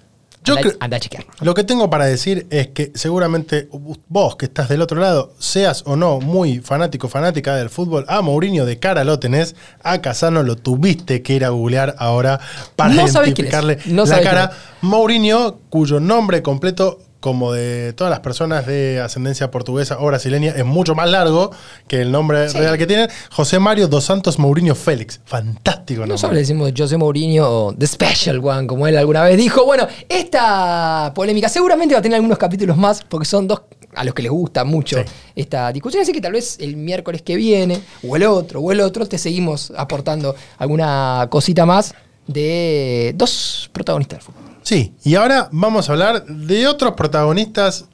Yo anda, a chequearlo. Lo que tengo para decir es que seguramente vos que estás del otro lado, seas o no muy fanático fanática del fútbol, a Mourinho de cara lo tenés, a Casano lo tuviste que ir a googlear ahora para No identificarle No la cara. Mourinho, cuyo nombre completo como de todas las personas de ascendencia portuguesa o brasileña, es mucho más largo que el nombre Sí. real que tienen. José Mario dos Santos Mourinho Félix. Fantástico nombre. Nosotros le decimos José Mourinho o The Special One, como él alguna vez dijo. Bueno, esta polémica seguramente va a tener algunos capítulos más, porque son dos a los que les gusta mucho Sí. esta discusión. Así que tal vez el miércoles que viene, o el otro, o el otro, te seguimos aportando alguna cosita más de dos protagonistas del fútbol. Sí, y ahora vamos a hablar de otros protagonistas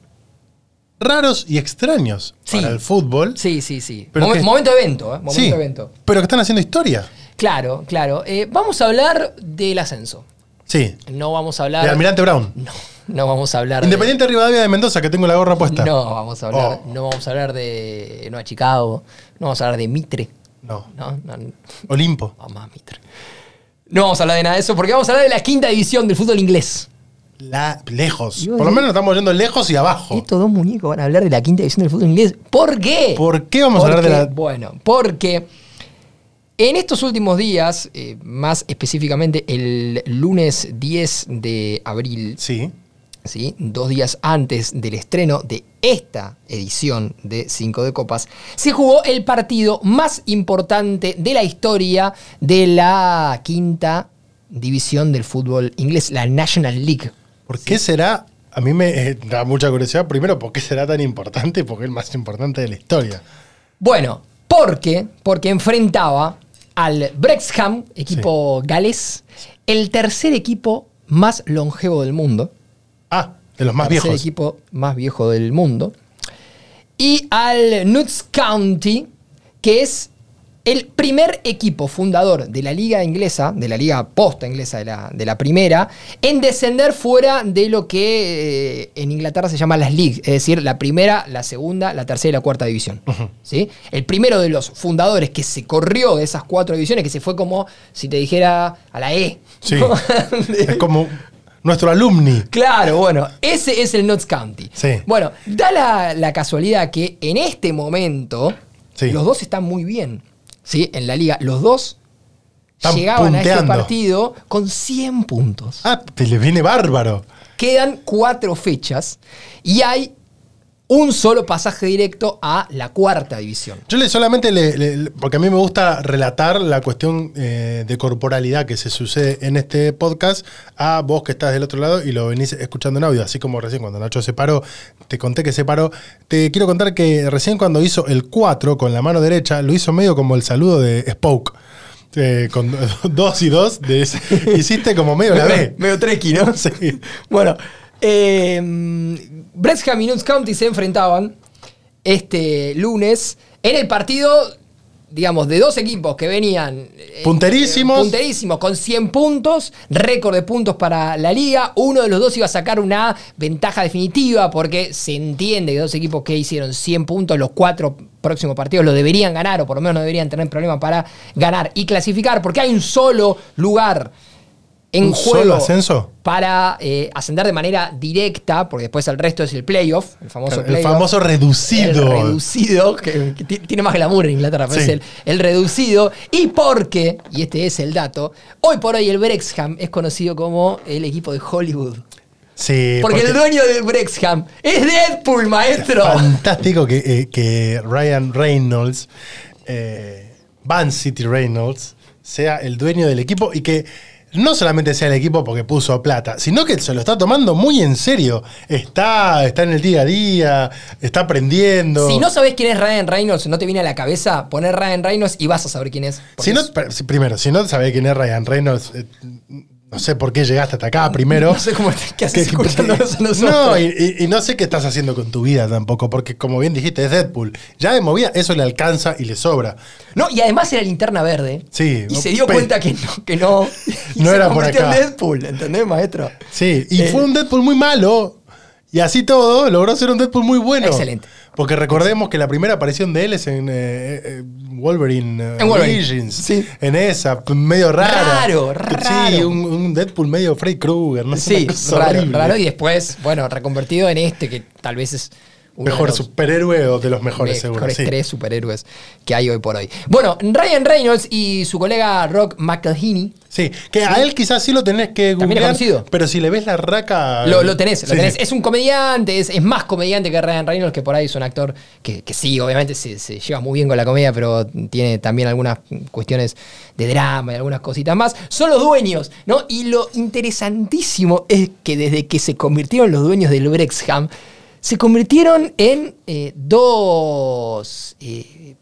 raros y extraños Sí. para el fútbol. Sí, sí, sí. Pero que- momento de evento, ¿eh? Momento Sí, de evento. pero que están haciendo historia. Claro, claro. Eh, vamos a hablar del ascenso. Sí, No vamos a hablar. de Almirante Brown. No, no vamos a hablar. de- Independiente Rivadavia de Mendoza, que tengo la gorra puesta. No, vamos a hablar, Oh. no vamos a hablar de Nueva Chicago, no vamos a hablar de Mitre, No. no, no, Olimpo. más Mitre. No vamos a hablar de nada de eso porque vamos a hablar de la quinta división del fútbol inglés. La, lejos. Por lo menos estamos yendo lejos y abajo. Estos dos muñecos van a hablar de la quinta división del fútbol inglés. ¿Por qué? ¿Por qué vamos a hablar de la- Bueno, porque en estos últimos días, eh, más específicamente el lunes 10 de abril, Sí. ¿Sí? dos días antes del estreno de esta edición de Cinco de Copas, se jugó el partido más importante de la historia de la quinta división del fútbol inglés, la National League. ¿Por qué será? A mí me eh, da mucha curiosidad. Primero, ¿por qué será tan importante? Porque es el más importante de la historia. Bueno, porque, porque enfrentaba al Brexham, equipo galés, el tercer equipo más longevo del mundo. Ah, de los más viejos. equipo más viejo del mundo. Y al Notts County, que es el primer equipo fundador de la liga inglesa, de la liga posta inglesa de la, de la primera, en descender fuera de lo que eh, en Inglaterra se llama las leagues, es decir, la primera, la segunda, la tercera y la cuarta división. ¿sí? El primero de los fundadores que se corrió de esas cuatro divisiones, que se fue como si te dijera a la E. Sí. ¿no? es como nuestro alumni. Claro, bueno, ese es el Notts County. Sí. Bueno, da la, la casualidad que en este momento Sí. los dos están muy bien. ¿sí? En la liga, los dos Están llegaban a este partido con 100 puntos. Ah, te les viene bárbaro. Quedan cuatro fechas y hay un solo pasaje directo a la cuarta división. Yo le solamente le, le- porque a mí me gusta relatar la cuestión eh, de corporalidad que se sucede en este podcast a vos que estás del otro lado y lo venís escuchando en audio, así como recién cuando Nacho se paró, te conté que se paró. Te quiero contar que recién cuando hizo el 4 con la mano derecha, lo hizo medio como el saludo de Spoke. Eh, con dos y dos, de ese- hiciste como medio la B. Medio trequi, ¿no? Sí. Bueno, eh, y Notts County se enfrentaban este lunes en el partido, digamos, de dos equipos que venían... eh, Punterísimos. eh, punterísimos, con 100 puntos, récord de puntos para la liga. Uno de los dos iba a sacar una ventaja definitiva porque se entiende que dos equipos que hicieron 100 puntos, los cuatro próximos partidos lo deberían ganar o por lo menos no deberían tener problema para ganar y clasificar porque hay un solo lugar en ¿Un juego solo ascenso? para eh, ascender de manera directa, porque después el resto es el playoff, el famoso playoff. famoso reducido. El reducido, que, que ti- tiene más glamour en Inglaterra, pero Sí. es el, el reducido. Y porque, y este es el dato, hoy por hoy el Brexham es conocido como el equipo de Hollywood. Sí, Porque, el dueño del Brexham es Deadpool, maestro. Fantástico que, eh, que Ryan Reynolds, eh, Van City Reynolds, sea el dueño del equipo y que no solamente sea el equipo porque puso plata, sino que se lo está tomando muy en serio. Está, está en el día a día, está aprendiendo. Si no sabes quién es Ryan Reynolds, no te viene a la cabeza poner Ryan Reynolds y vas a saber quién es. Si no- primero, si no sabés quién es Ryan Reynolds, eh, no sé por qué llegaste hasta acá primero. No sé cómo qué haces Que- a nosotros. No, y, no sé qué estás haciendo con tu vida tampoco, porque como bien dijiste, es Deadpool. Ya de movida eso le alcanza y le sobra. No, y además era linterna verde. Sí, Y no, se dio cuenta que no, que no. y No se era por acá. en Deadpool, ¿entendés, maestro? Sí, y Eh, fue un Deadpool muy malo. Y así todo, logró ser un Deadpool muy bueno. Excelente. Porque recordemos que la primera aparición de él es en eh, eh, Wolverine, eh, En Wolverine, Origins. sí. En esa, medio rara. Raro, Sí, raro. un, un Deadpool medio Freddy Krueger. No Sí, raro, horrible. raro. Y después, bueno, reconvertido en este, que tal vez es Mejor los superhéroe o de los mejores, seguro. mejores sí. tres superhéroes que hay hoy por hoy. Bueno, Ryan Reynolds y su colega Rock McElhenney Sí, que a él quizás sí lo tenés que También googlear, conocido. pero si le ves la raca... Lo, lo tenés, lo Sí, tenés. Es un comediante, es, es más comediante que Ryan Reynolds, que por ahí es un actor que, que sí, obviamente se, se lleva muy bien con la comedia, pero tiene también algunas cuestiones de drama y algunas cositas más. Son los dueños, ¿no? Y lo interesantísimo es que desde que se convirtieron los dueños del Brexham, se convirtieron en eh, dos eh,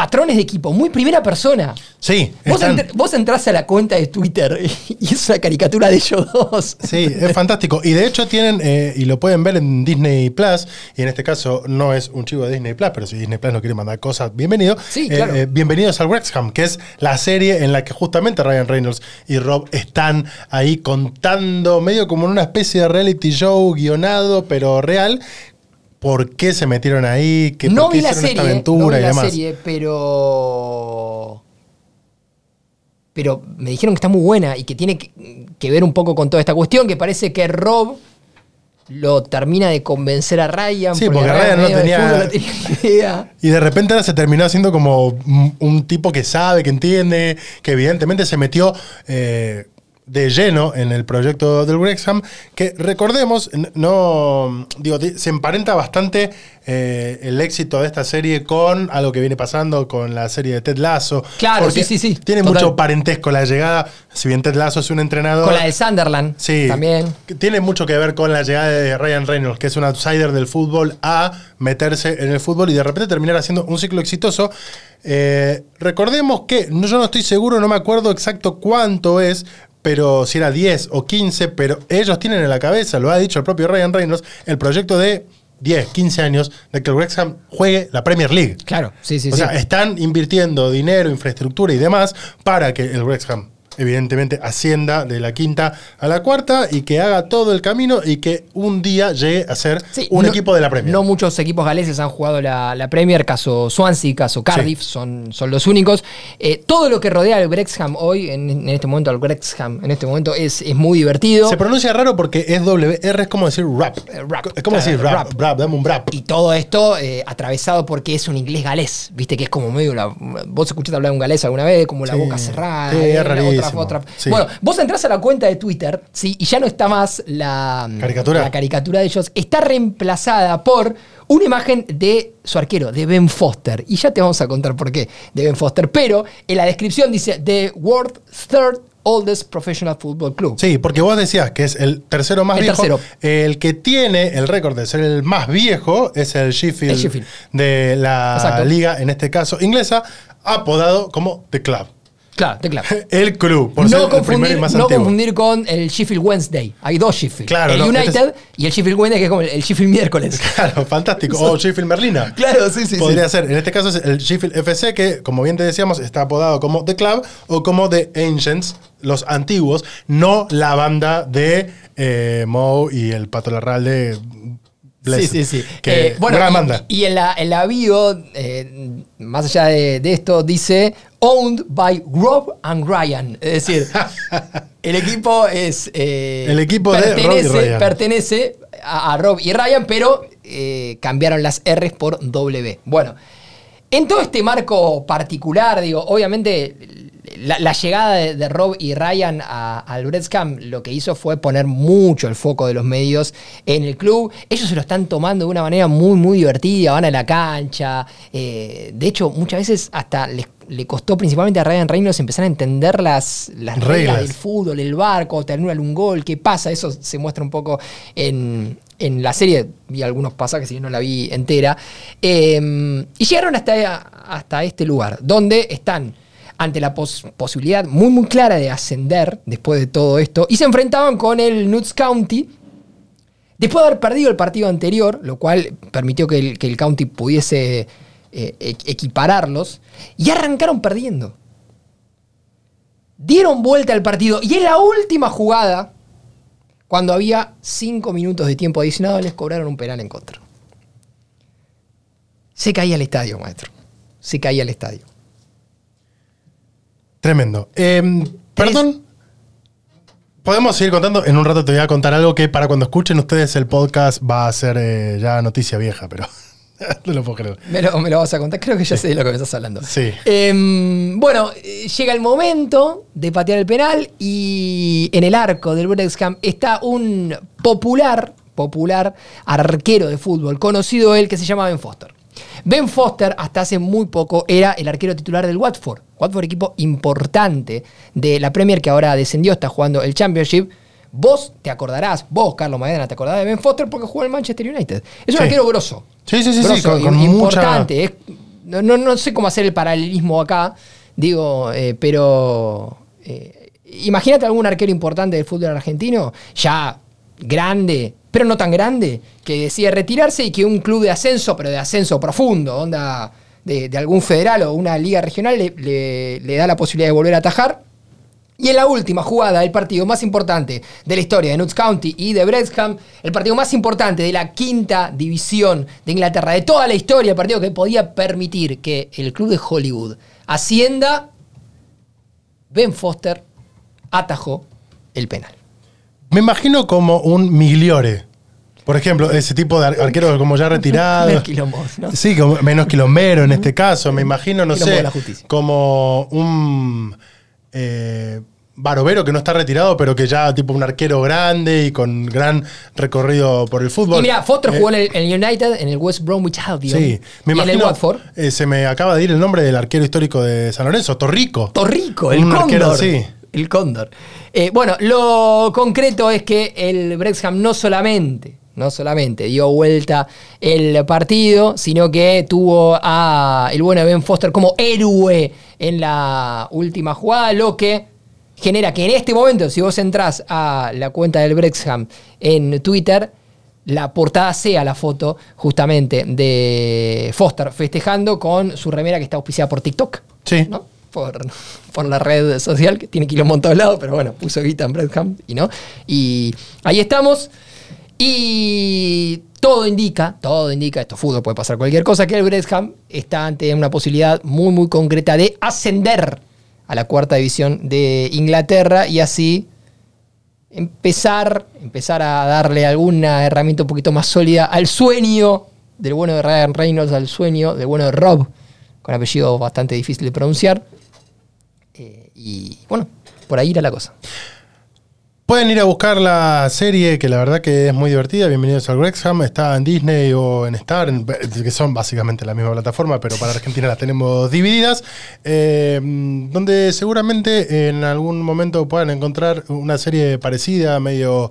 patrones de equipo, muy primera persona. Sí, Vos, están- entr- vos entrás a la cuenta de Twitter y es una caricatura de ellos dos. Sí, es fantástico. Y de hecho tienen, eh, y lo pueden ver en Disney Plus, y en este caso no es un chivo de Disney Plus, pero si Disney Plus no quiere mandar cosas, bienvenido. Sí, Eh, claro. eh, bienvenidos al Wrexham, que es la serie en la que justamente Ryan Reynolds y Rob están ahí contando, medio como en una especie de reality show guionado, pero real. ¿Por qué se metieron ahí? ¿Qué, no por qué vi la hicieron serie, esta aventura no vi y la demás? serie, pero pero me dijeron que está muy buena y que tiene que, que ver un poco con toda esta cuestión, que parece que Rob lo termina de convencer a Ryan. Sí, porque Ryan Ryan no tenía- no tenía idea. Y de repente ahora se terminó haciendo como un, un tipo que sabe, que entiende, que evidentemente se metió eh, de lleno en el proyecto del Wrexham, que recordemos, no digo, di- se emparenta bastante eh, el éxito de esta serie con algo que viene pasando con la serie de Ted Lasso. Claro, porque sí, sí, sí, Tiene total. mucho parentesco la llegada, si bien Ted Lasso es un entrenador. Con la de Sunderland Sí, también. Tiene mucho que ver con la llegada de Ryan Reynolds, que es un outsider del fútbol, a meterse en el fútbol y de repente terminar haciendo un ciclo exitoso. Eh, recordemos que, no, yo no estoy seguro, no me acuerdo exacto cuánto es, pero si era 10 o 15, pero ellos tienen en la cabeza, lo ha dicho el propio Ryan Reynolds, el proyecto de 10, 15 años de que el Wrexham juegue la Premier League. Claro, sí, sí, o sí. sea, están invirtiendo dinero, infraestructura y demás para que el Wrexham, evidentemente, ascienda de la quinta a la cuarta y que haga todo el camino y que un día llegue a ser Sí, un no- equipo de la Premier. No muchos equipos galeses han jugado la, la Premier, caso Swansea, caso Cardiff, son, son los únicos. Eh, todo lo que rodea al Brexham hoy, en, en este momento, al Brexham, en este momento, es, es muy divertido. Se pronuncia raro porque es WR, es como decir rap. Eh, rap. Es como decir rap, rap. rap, dame un rap. Y todo esto eh, atravesado porque es un inglés galés, viste que es como medio la. Vos escuchaste hablar de un galés alguna vez, como la Sí. boca cerrada. Otra- Sí. Bueno, vos entrás a la cuenta de Twitter, sí, y ya no está más la Caricatura. La caricatura de ellos. Está reemplazada por una imagen de su arquero, de Ben Foster. Y ya te vamos a contar por qué, de Ben Foster. Pero en la descripción dice The World Third Oldest Professional Football Club. Sí, porque vos decías que es el tercero más El viejo. tercero. El que tiene el récord de ser el más viejo es el Sheffield, El Sheffield. de la Exacto. liga, en este caso inglesa, apodado como The Club. Claro, te claro. El club, por ser no el primero confundir, y más no antiguo. confundir con el Sheffield Wednesday. Hay dos Sheffield. Claro, el no, United este y el Sheffield Wednesday, que es como el, el Sheffield miércoles. Claro, fantástico. O Sheffield Merlina. Claro, sí, sí, Podría sí. ser. En este caso es el Sheffield FC, que como bien te decíamos, está apodado como The Club o como The Ancients, los antiguos, no la banda de eh, Moe y el Pato Larralde. Bless. Sí, sí, sí. Que, Eh, bueno, gran y- banda. Y, en la, en la bio, eh, más allá de, de esto, dice Owned by Rob and Ryan. Es decir, el equipo es. eh, El equipo de Rob y pertenece, Ryan. Pertenece a, a Rob y Ryan, pero cambiaron las R's por W. Bueno, en todo este marco particular, digo, obviamente la, la llegada de, de Rob y Ryan al Wrexham lo que hizo fue poner mucho el foco de los medios en el club. Ellos se lo están tomando de una manera muy, muy divertida, van a la cancha. eh, de hecho, muchas veces hasta les, le costó principalmente a Ryan Reynolds empezar a entender las, las reglas. Reglas. del fútbol, el barco, te anulan un gol, qué pasa. Eso se muestra un poco en, en la serie. Vi algunos pasajes y no la vi entera. Eh, y llegaron hasta, hasta este lugar, donde están ante la pos- posibilidad muy, muy clara de ascender después de todo esto. Y se enfrentaban con el Nutts County. Después de haber perdido el partido anterior, lo cual permitió que el, County pudiese eh, e- equipararlos, y arrancaron perdiendo dieron vuelta al partido y en la última jugada, cuando había cinco minutos de tiempo adicionado, les cobraron un penal en contra. Se caía el estadio, maestro. Se caía el estadio. Tremendo. Eh, perdón. Podemos seguir contando. En un rato te voy a contar algo que para cuando escuchen ustedes el podcast va a ser eh, ya noticia vieja, pero no lo puedo creer. Me lo, me lo vas a contar, creo que ya sé de lo que me estás hablando. Sí. Em, bueno, llega el momento de patear el penal y en el arco del Wrexham está un popular, popular arquero de fútbol, conocido él, que se llama Ben Foster. Ben Foster hasta hace muy poco era el arquero titular del Watford. Watford, equipo importante de la Premier que ahora descendió, está jugando el Championship. Vos te acordarás, vos, Carlos Maidana, te acordás de Ben Foster porque jugó en el Manchester United. Es un Sí. arquero grosso. Sí, sí, sí, sí, Grosso, con- con im- mucha- importante. es- no, no- no sé cómo hacer el paralelismo acá, digo, eh, pero eh, imagínate algún arquero importante del fútbol argentino, ya grande, pero no tan grande, que decide retirarse y que un club de ascenso, pero de ascenso profundo, onda de, algún federal o una liga regional, le, da la posibilidad de volver a atajar. Y en la última jugada del partido más importante de la historia de Notts County y de Wrexham, el partido más importante de la quinta división de Inglaterra, de toda la historia, el partido que podía permitir que el club de Hollywood ascienda, Ben Foster atajó el penal. Me imagino como un Migliore. Por ejemplo, ese tipo de ar- arquero como ya retirado. Menos quilombos, ¿no? Sí, como menos quilombero en este caso. Me imagino, no Quilombo sé, como un eh, barovero que no está retirado, pero que ya tipo un arquero grande y con gran recorrido por el fútbol. Y mira, Foster Eh, jugó en el, en el United, en el West Bromwich Albion Sí, me y en imagino. el Watford. eh, se me acaba de ir el nombre del arquero histórico de San Lorenzo, Torrico. Torrico, el Un arquero cóndor. El cóndor. Eh, bueno, lo concreto es que el Brexham no solamente, no solamente dio vuelta el partido, sino que tuvo a el bueno Ben Foster como héroe en la última jugada, lo que genera que en este momento, si vos entrás a la cuenta del Brexham en Twitter, la portada sea la foto justamente de Foster festejando con su remera que está auspiciada por TikTok. Sí. ¿no? Por, por la red social que tiene kilómetros en todos lados, pero bueno, puso guita en Bradham y no. Y ahí estamos. Y todo indica, todo indica, esto es fútbol, puede pasar cualquier cosa, que el Bradham está ante una posibilidad muy, muy concreta de ascender a la cuarta división de Inglaterra y así empezar, empezar a darle alguna herramienta un poquito más sólida al sueño del bueno de Ryan Reynolds, al sueño del bueno de Rob, con apellido bastante difícil de pronunciar. Y bueno, por ahí irá la cosa. Pueden ir a buscar la serie, que la verdad que es muy divertida. Bienvenidos al Wrexham. Está en Disney o en Star, que son básicamente la misma plataforma, pero para Argentina las tenemos divididas. eh, donde seguramente en algún momento puedan encontrar una serie parecida, medio.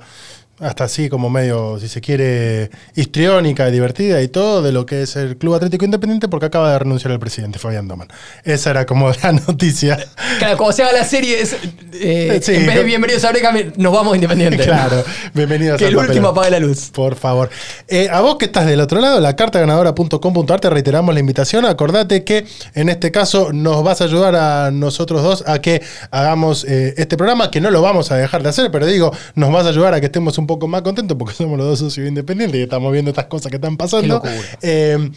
Hasta así como medio, si se quiere, histriónica y divertida y todo de lo que es el Club Atlético Independiente porque acaba de renunciar el presidente Fabián Doman. Esa era como la noticia. Claro, como se haga la serie, es, eh, Sí, en vez de no- bienvenidos a Breckham, nos vamos independientes. Claro, bienvenidos Que al el último apague la luz. Por favor. Eh, a vos que estás del otro lado, la cartaganadora.com.ar, te reiteramos la invitación. Acordate que en este caso nos vas a ayudar a nosotros dos a que hagamos eh, este programa, que no lo vamos a dejar de hacer, pero digo, nos vas a ayudar a que estemos un poco más contentos porque somos los dos socios independientes y estamos viendo estas cosas que están pasando. Qué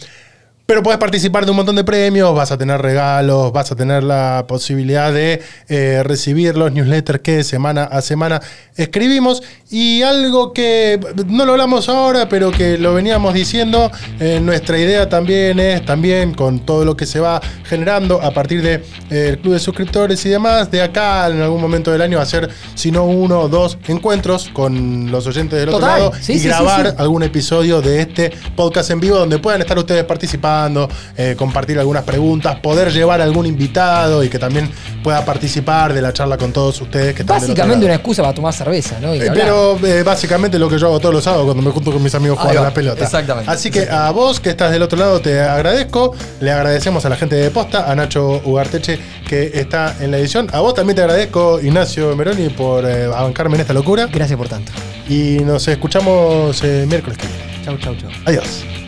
pero puedes participar de un montón de premios, vas a tener regalos, vas a tener la posibilidad de eh, recibir los newsletters que semana a semana escribimos. Y algo que no lo hablamos ahora, pero que lo veníamos diciendo, eh, nuestra idea también es, también con todo lo que se va generando a partir del club de suscriptores y demás, de acá en algún momento del año hacer, si no uno o dos encuentros con los oyentes del otro Total. lado Sí, y sí, grabar sí. algún episodio de este podcast en vivo donde puedan estar ustedes participando, eh, compartir algunas preguntas, poder llevar algún invitado y que también pueda participar de la charla con todos ustedes que Básicamente una excusa para tomar cerveza, ¿no? Y Eh. Pero eh, básicamente lo que yo hago todos los sábados cuando me junto con mis amigos jugando a la pelota. exactamente. Así que a vos que estás del otro lado te agradezco. Le agradecemos a la gente de Posta, a Nacho Ugarteche que está en la edición. A vos también te agradezco, Ignacio Meroni, por eh, bancarme en esta locura. Gracias por tanto. Y nos escuchamos miércoles que viene. Chau, chau, chau. Adiós.